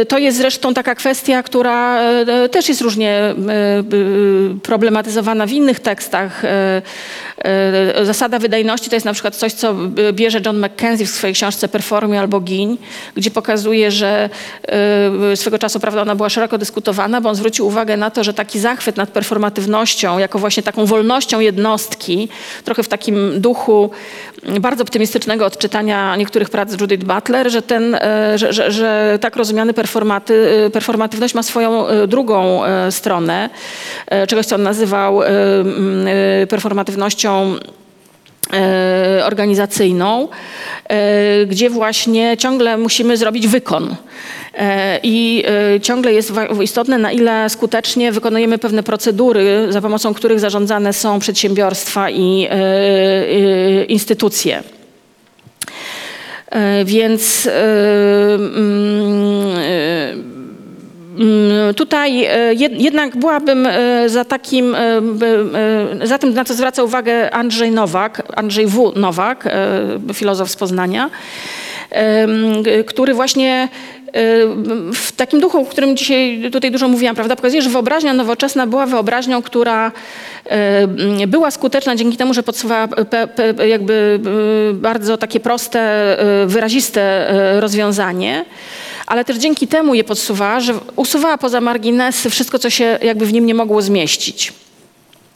To jest zresztą taka kwestia, która e, też jest różnie e, problematyzowana w innych tekstach. E, zasada wydajności to jest na przykład coś, co bierze John Mackenzie w swojej książce Performie albo Giń, gdzie pokazuje, że swego czasu prawda, ona była szeroko dyskutowana, bo on zwrócił uwagę na to, że taki zachwyt nad performatywnością, jako właśnie taką wolnością jednostki, trochę w takim duchu bardzo optymistycznego odczytania niektórych prac Judith Butler, że, ten, że, że, że tak rozumiany performaty, performatywność ma swoją e, drugą e, stronę, czegoś co on nazywał performatywnością organizacyjną, gdzie właśnie ciągle musimy zrobić wykon. I ciągle jest istotne, na ile skutecznie wykonujemy pewne procedury, za pomocą których zarządzane są przedsiębiorstwa i instytucje. E, więc e, mm, e, tutaj jednak byłabym za takim, za tym, na co zwraca uwagę Andrzej Nowak, Andrzej W. Nowak, filozof z Poznania, który właśnie w takim duchu, o którym dzisiaj tutaj dużo mówiłam, prawda, pokazuje, że wyobraźnia nowoczesna była wyobraźnią, która była skuteczna dzięki temu, że podsuwała jakby bardzo takie proste, wyraziste rozwiązanie, ale też dzięki temu je podsuwała, że usuwała poza marginesy wszystko, co się jakby w nim nie mogło zmieścić.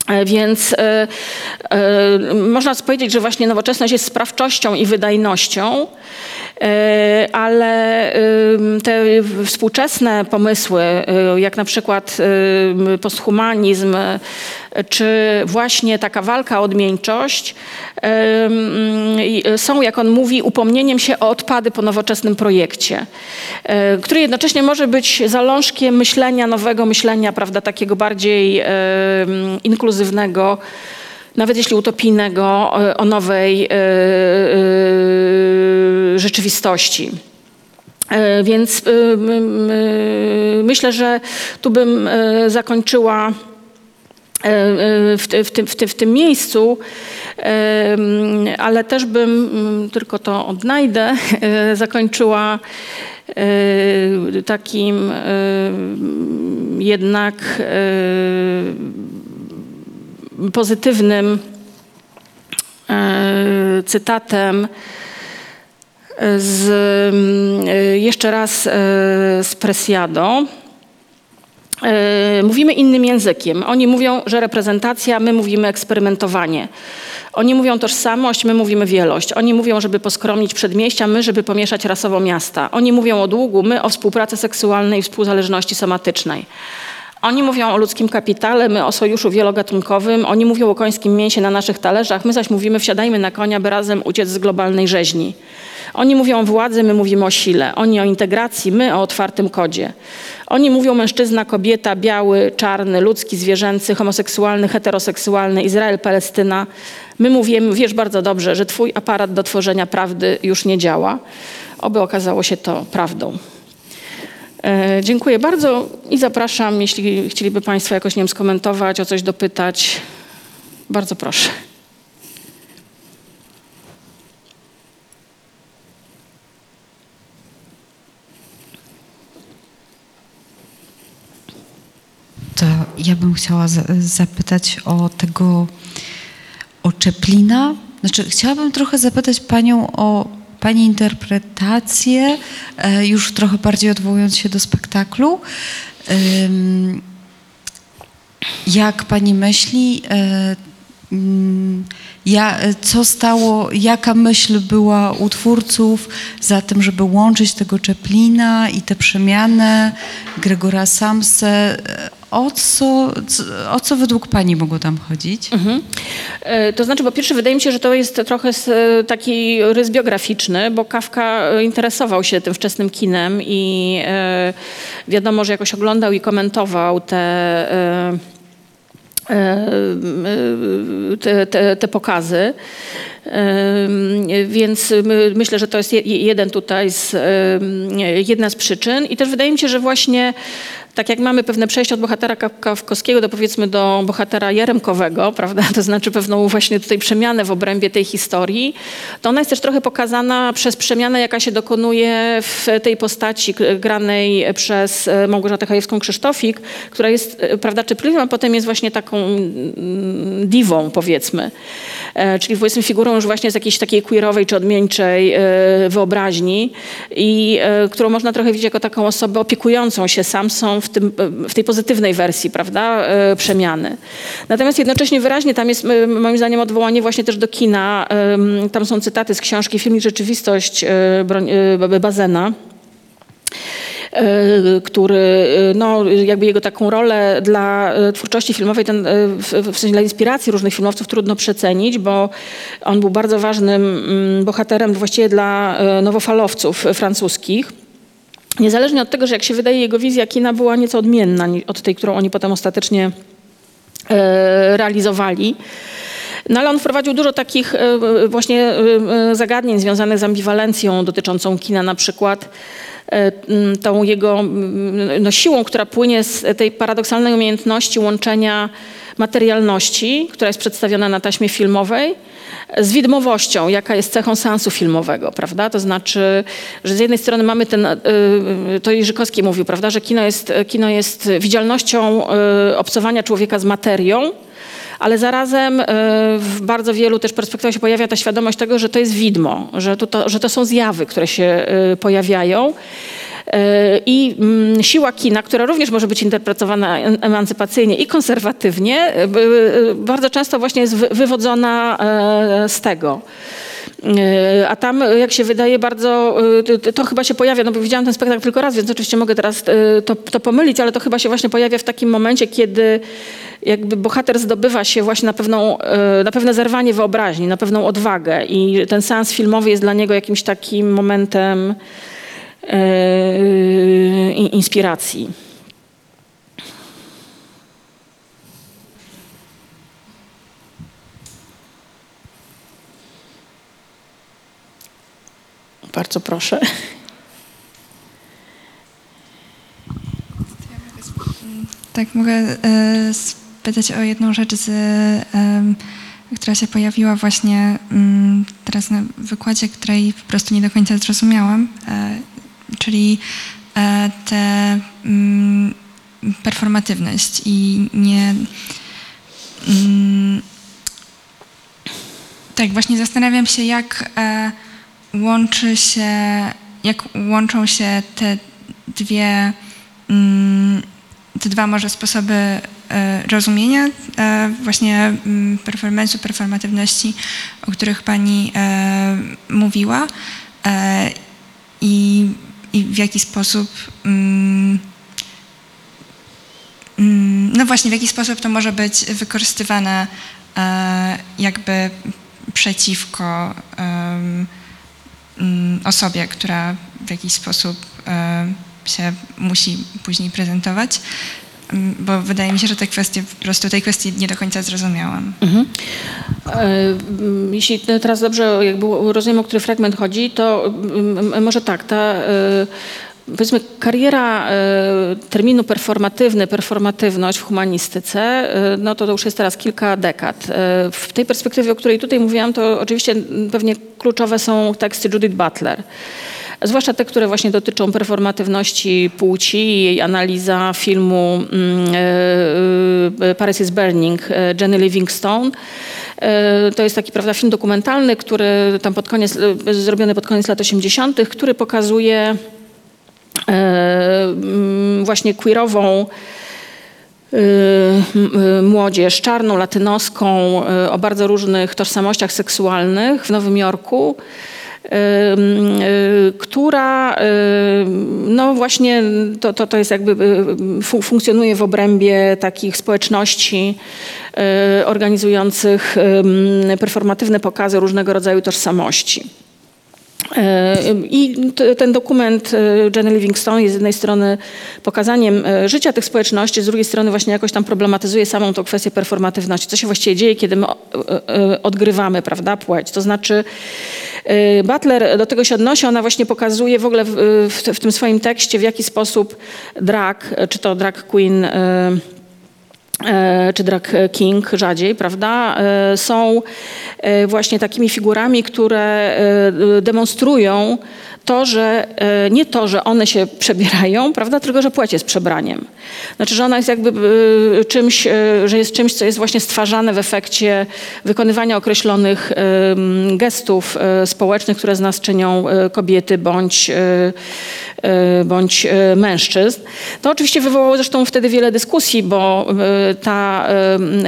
E, Więc e, e, można powiedzieć, że właśnie nowoczesność jest sprawczością i wydajnością, ale ym, te współczesne pomysły, y, jak na przykład posthumanizm, y, czy właśnie taka walka o odmieńczość, i są, jak on mówi, upomnieniem się o odpady po nowoczesnym projekcie, e, który jednocześnie może być zalążkiem myślenia, nowego myślenia, prawda, takiego bardziej inkluzywnego, nawet jeśli utopijnego, e, o nowej e, e, rzeczywistości. Więc myślę, że tu bym zakończyła w, w, w, w tym miejscu, ale też bym, tylko to odnajdę, zakończyła takim jednak pozytywnym e, cytatem z, mm, e, jeszcze raz e, z Presiado. Mówimy innym językiem. Oni mówią, że reprezentacja, my mówimy eksperymentowanie. Oni mówią tożsamość, my mówimy wielość. Oni mówią, żeby poskromić przedmieścia, my, żeby pomieszać rasowo miasta. Oni mówią o długu, my o współpracy seksualnej i współzależności somatycznej. Oni mówią o ludzkim kapitale, my o sojuszu wielogatunkowym. Oni mówią o końskim mięsie na naszych talerzach, my zaś mówimy wsiadajmy na konia, by razem uciec z globalnej rzeźni. Oni mówią o władzy, my mówimy o sile. Oni o integracji, my o otwartym kodzie. Oni mówią mężczyzna, kobieta, biały, czarny, ludzki, zwierzęcy, homoseksualny, heteroseksualny, Izrael, Palestyna. My mówimy, wiesz bardzo dobrze, że twój aparat do tworzenia prawdy już nie działa. Oby okazało się to prawdą. E, Dziękuję bardzo i zapraszam, jeśli chcieliby Państwo jakoś nie wiem, skomentować, o coś dopytać. Bardzo proszę. To ja bym chciała za- zapytać o tego, o Czeplina. Znaczy, chciałabym trochę zapytać Panią o Pani interpretację, e, już trochę bardziej odwołując się do spektaklu. Jak Pani myśli, e, mm, co stało, jaka myśl była u twórców za tym, żeby łączyć tego Czeplina i tę przemianę Gregora Samse? O co, o co według Pani mogło tam chodzić? Mhm. E, To znaczy, po pierwsze, wydaje mi się, że to jest trochę taki rys biograficzny, bo Kafka e, interesował się tym wczesnym kinem i e, wiadomo, że jakoś oglądał i komentował te. te, te, te pokazy. Więc my- myślę, że to jest je- jeden tutaj z, jedna z przyczyn. I też wydaje mi się, że właśnie tak jak mamy pewne przejście od bohatera Ka- Kawkowskiego do powiedzmy do bohatera Jaremkowego, prawda, to znaczy pewną właśnie tutaj przemianę w obrębie tej historii, to ona jest też trochę pokazana przez przemianę, jaka się dokonuje w tej postaci granej przez e, Małgorzatę Chajewską-Krzysztofik, która jest, e, prawda, czypliwą, a potem jest właśnie taką mm, diwą, powiedzmy. E, Czyli powiedzmy figurą już właśnie z jakiejś takiej queerowej czy odmieńczej wyobraźni i którą można trochę widzieć jako taką osobę opiekującą się Samsą w, tym, w tej pozytywnej wersji, prawda, e, przemiany. Natomiast jednocześnie wyraźnie tam jest moim zdaniem odwołanie właśnie też do kina. Tam są cytaty z książki Film i Rzeczywistość e, e, Bazena który, no, jakby jego taką rolę dla twórczości filmowej, ten, w, w sensie dla inspiracji różnych filmowców trudno przecenić, bo on był bardzo ważnym bohaterem właściwie dla nowofalowców francuskich. Niezależnie od tego, że jak się wydaje, jego wizja kina była nieco odmienna od tej, którą oni potem ostatecznie e, realizowali. No ale on wprowadził dużo takich e, właśnie e, zagadnień związanych z ambiwalencją dotyczącą kina, na przykład tą jego no, siłą, która płynie z tej paradoksalnej umiejętności łączenia materialności, która jest przedstawiona na taśmie filmowej, z widmowością, jaka jest cechą seansu filmowego, prawda? To znaczy, że z jednej strony mamy ten, y, y, to Jerzykowski mówił, prawda, że kino jest, kino jest widzialnością y, obcowania człowieka z materią, ale zarazem w bardzo wielu też perspektywach się pojawia ta świadomość tego, że to jest widmo, że to, że to są zjawy, które się pojawiają. E, I mm, siła kina, która również może być interpretowana em- emancypacyjnie i konserwatywnie, e, e, bardzo często właśnie jest wy- wywodzona z tego. A tam, jak się wydaje, bardzo to- chyba się pojawia, no bo widziałam ten spektakl tylko raz, więc oczywiście mogę teraz to, to pomylić, ale to chyba się właśnie pojawia w takim momencie, kiedy jakby bohater zdobywa się właśnie na, pewną, na pewne zerwanie wyobraźni, na pewną odwagę i ten seans filmowy jest dla niego jakimś takim momentem inspiracji. Bardzo proszę. Tak, mogę e, spytać o jedną rzecz, z, em, która się pojawiła właśnie mm, teraz na wykładzie, której po prostu nie do końca zrozumiałam, e, czyli e, tę mm, performatywność i nie... Mm, tak, właśnie zastanawiam się, jak e, łączy się, jak łączą się te dwie, mm, te dwa może sposoby e, rozumienia właśnie performance'u, performatywności, o których Pani mówiła. I, i w jaki sposób mm, Mm, No właśnie, w jaki sposób to może być wykorzystywane e, jakby przeciwko mm, osobie, która w jakiś sposób e, się musi później prezentować, bo wydaje mi się, że te kwestie, po prostu tej kwestii nie do końca zrozumiałam. Mhm. E, Jeśli teraz dobrze jakby rozumiem, o który fragment chodzi, to może tak, ta e, powiedzmy kariera e, terminu performatywny, performatywność w humanistyce, no to, to już jest teraz kilka dekad. W tej perspektywie, o której tutaj mówiłam, to oczywiście pewnie kluczowe są teksty Judith Butler. Zwłaszcza te, które właśnie dotyczą performatywności płci i jej analiza filmu mm, e, e, Paris is Burning e, Jenny Livingstone. E, To jest taki prawda, film dokumentalny, który tam pod koniec, e, zrobiony pod koniec lat 80., który pokazuje e, mm, właśnie queerową młodzież czarną, latynoską, o bardzo różnych tożsamościach seksualnych w Nowym Jorku, która y, no właśnie to, to, to jest jakby y, fu- funkcjonuje w obrębie takich społeczności y, organizujących y, performatywne pokazy różnego rodzaju tożsamości. I ten dokument Jenny Livingstone jest z jednej strony pokazaniem życia tych społeczności, z drugiej strony właśnie jakoś tam problematyzuje samą tą kwestię performatywności. Co się właściwie dzieje, kiedy my odgrywamy, prawda, płeć. To znaczy Butler do tego się odnosi, ona właśnie pokazuje w ogóle w, w, w tym swoim tekście, w jaki sposób drag, czy to drag queen, e, e, czy drag king rzadziej, prawda, są właśnie takimi figurami, które demonstrują to, że e, nie to, że one się przebierają, prawda, tylko że płeć jest przebraniem. Znaczy, że ona jest jakby e, czymś, e, że jest czymś, co jest właśnie stwarzane w efekcie wykonywania określonych gestów społecznych, które z nas czynią kobiety bądź, bądź mężczyzn. To oczywiście wywołało zresztą wtedy wiele dyskusji, bo ta,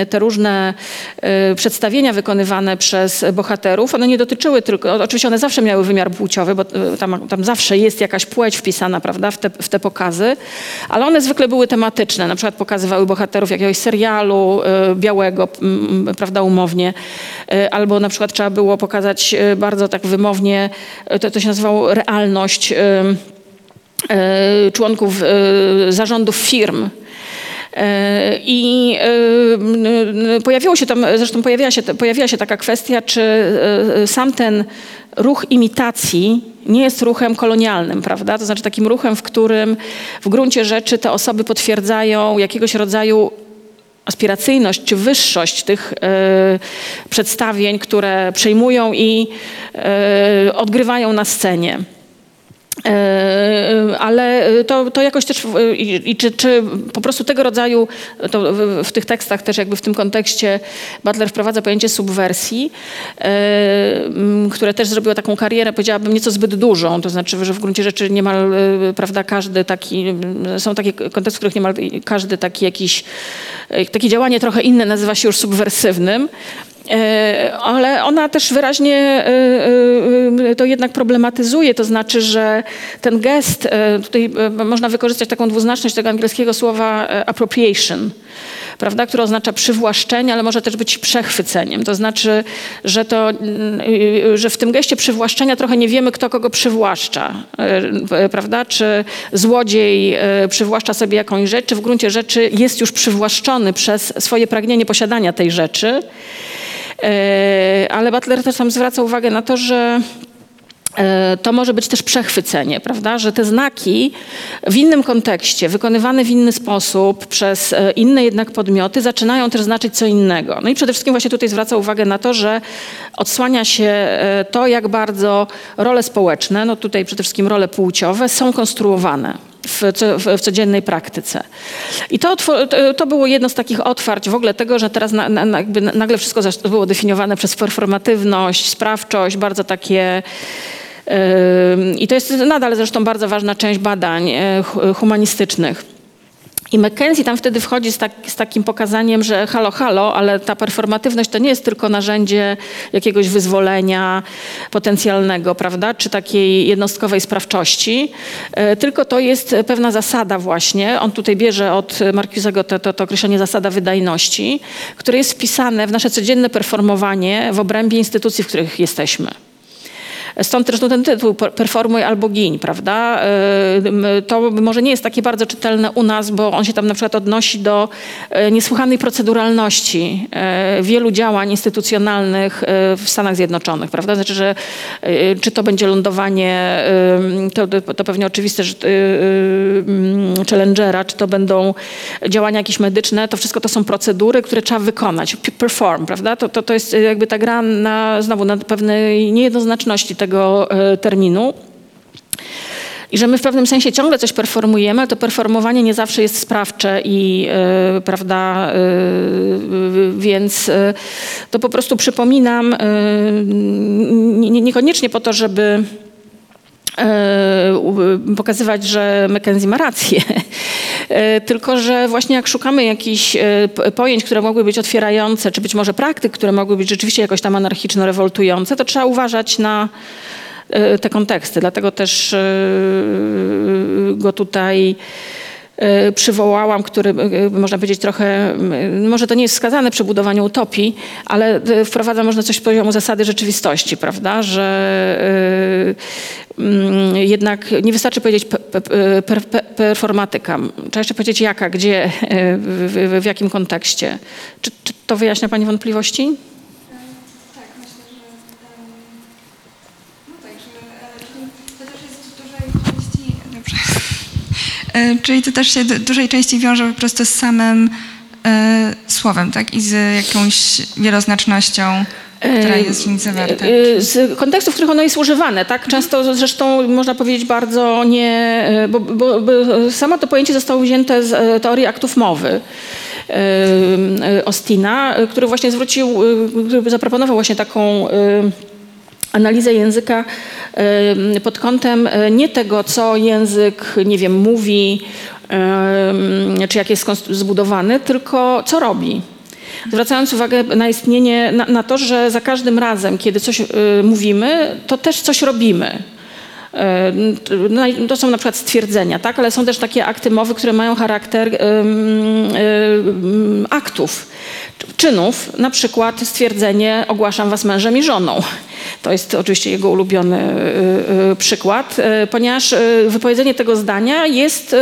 te różne przedstawienia wykonywane przez bohaterów, one nie dotyczyły tylko, oczywiście one zawsze miały wymiar płciowy, bo e, tam, tam zawsze jest jakaś płeć wpisana, prawda, w te, w te pokazy, ale one zwykle były tematyczne, na przykład pokazywały bohaterów jakiegoś serialu e, białego, m, prawda, umownie, E, albo na przykład trzeba było pokazać e, bardzo tak wymownie, e, to, to się nazywało realność e, członków zarządów firm. E, I e, pojawiło się tam, zresztą pojawiła się, pojawiła się taka kwestia, czy e, sam ten ruch imitacji nie jest ruchem kolonialnym, prawda? To znaczy takim ruchem, w którym w gruncie rzeczy te osoby potwierdzają jakiegoś rodzaju aspiracyjność czy wyższość tych e, przedstawień, które przejmują i e, odgrywają na scenie. E, Ale to, to jakoś też, i, i czy, czy po prostu tego rodzaju, w, w tych tekstach też jakby w tym kontekście Butler wprowadza pojęcie subwersji, e, które też zrobiło taką karierę, powiedziałabym, nieco zbyt dużą, to znaczy, że w gruncie rzeczy niemal, e, prawda, każdy taki, są takie konteksty, w których niemal każdy taki jakiś, e, takie działanie trochę inne nazywa się już subwersywnym. E, Ale ona też wyraźnie e, e, to jednak problematyzuje, to znaczy, że ten gest, tutaj można wykorzystać taką dwuznaczność tego angielskiego słowa appropriation, prawda, które oznacza przywłaszczenie, ale może też być przechwyceniem. To znaczy, że, to, mm, y, że w tym geście przywłaszczenia trochę nie wiemy, kto kogo przywłaszcza, e, prawda, czy złodziej e, przywłaszcza sobie jakąś rzecz, czy w gruncie rzeczy jest już przywłaszczony przez swoje pragnienie posiadania tej rzeczy. E, Ale Butler też tam zwraca uwagę na to, że to może być też przechwycenie, prawda? Że te znaki w innym kontekście, wykonywane w inny sposób przez e, inne jednak podmioty zaczynają też znaczyć co innego. No i przede wszystkim właśnie tutaj zwraca uwagę na to, że odsłania się e, to, jak bardzo role społeczne, no tutaj przede wszystkim role płciowe są konstruowane w, w, w codziennej praktyce. I to, to, było jedno z takich otwarć w ogóle tego, że teraz na, na, nagle wszystko było definiowane przez performatywność, sprawczość, bardzo takie I to jest nadal zresztą bardzo ważna część badań e, hu- humanistycznych. I McKenzie tam wtedy wchodzi z, tak, z takim pokazaniem, że halo, halo, ale ta performatywność to nie jest tylko narzędzie jakiegoś wyzwolenia potencjalnego, prawda, czy takiej jednostkowej sprawczości, e, tylko to jest pewna zasada właśnie. On tutaj bierze od Marcusego to, to, to określenie zasada wydajności, które jest wpisane w nasze codzienne performowanie w obrębie instytucji, w których jesteśmy. Stąd też no, ten tytuł per- Performuj albo giń, prawda? To może nie jest takie bardzo czytelne u nas, bo on się tam na przykład odnosi do e, niesłychanej proceduralności e, wielu działań instytucjonalnych e, w Stanach Zjednoczonych, prawda? Znaczy, że czy to będzie lądowanie, to, to pewnie oczywiste, że Challengera, czy to będą działania jakieś medyczne, to wszystko to są procedury, które trzeba wykonać, perform, prawda? To, to, to jest jakby ta gra na, znowu na pewnej niejednoznaczności tego e, terminu. I że my w pewnym sensie ciągle coś performujemy, ale to performowanie nie zawsze jest sprawcze i e, prawda, e, więc e, to po prostu przypominam, nie- nie- niekoniecznie po to, żeby pokazywać, że McKenzie ma rację. E, Tylko, że właśnie jak szukamy jakichś e, pojęć, które mogły być otwierające, czy być może praktyk, które mogły być rzeczywiście jakoś tam anarchiczno-rewoltujące, to trzeba uważać na e, te konteksty. Dlatego też e, go tutaj e, przywołałam, który e, można powiedzieć trochę, może to nie jest wskazane przy budowaniu utopii, ale wprowadza można coś z poziomu zasady rzeczywistości, prawda, że mm, jednak nie wystarczy powiedzieć pe, pe, per, pe, performatyka. Trzeba jeszcze powiedzieć jaka, gdzie, w, jakim kontekście. Czy to wyjaśnia Pani wątpliwości? Tak, myślę, że no tak, że to też jest w dużej części. Dobrze. E, Czyli to też się w dużej części wiąże po prostu z samym e, słowem, tak? I z jakąś wieloznacznością, która jest w nim zawarta. E, Z kontekstów, w których ono jest używane, tak? Często zresztą można powiedzieć bardzo nie, e, bo, bo, bo samo to pojęcie zostało wzięte z e, teorii aktów mowy. e, e, Ostina, e, który właśnie zwrócił, e, który zaproponował właśnie taką e, analizę języka e, pod kątem e, nie tego, co język, nie wiem, mówi, e, czy jak jest zbudowany, tylko co robi. Zwracając uwagę na istnienie, na, na to, że za każdym razem, kiedy coś y, mówimy, to też coś robimy. E, To są na przykład stwierdzenia, tak? ale są też takie akty mowy, które mają charakter aktów, czynów, na przykład stwierdzenie ogłaszam was mężem i żoną. To jest oczywiście jego ulubiony y, y, przykład, ponieważ wypowiedzenie tego zdania jest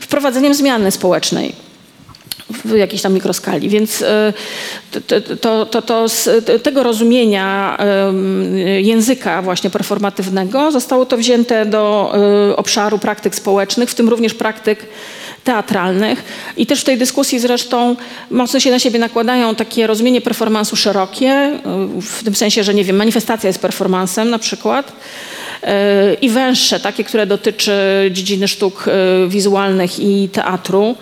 wprowadzeniem zmiany społecznej w jakiejś tam mikroskali. Więc e, to, to, to, z tego rozumienia języka właśnie performatywnego zostało to wzięte do e, obszaru praktyk społecznych, w tym również praktyk teatralnych. I też w tej dyskusji zresztą mocno się na siebie nakładają takie rozumienie performansu szerokie, e, w tym sensie, że nie wiem, manifestacja jest performansem na przykład. i węższe, takie, które dotyczy dziedziny sztuk wizualnych i teatru.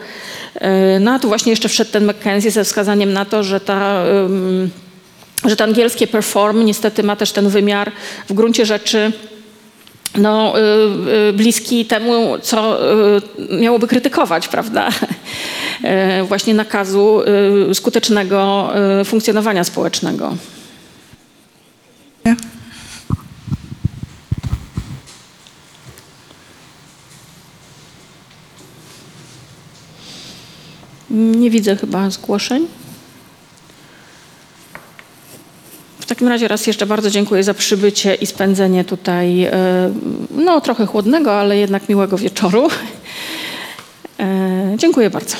E, No a tu właśnie jeszcze wszedł ten Mackenzie ze wskazaniem na to, że ta że to angielskie perform niestety ma też ten wymiar w gruncie rzeczy no, y, y, bliski temu, co miałoby krytykować, prawda? Właśnie nakazu skutecznego funkcjonowania społecznego. Nie widzę chyba zgłoszeń. W takim razie raz jeszcze bardzo dziękuję za przybycie i spędzenie tutaj, e, no trochę chłodnego, ale jednak miłego wieczoru. E, Dziękuję bardzo.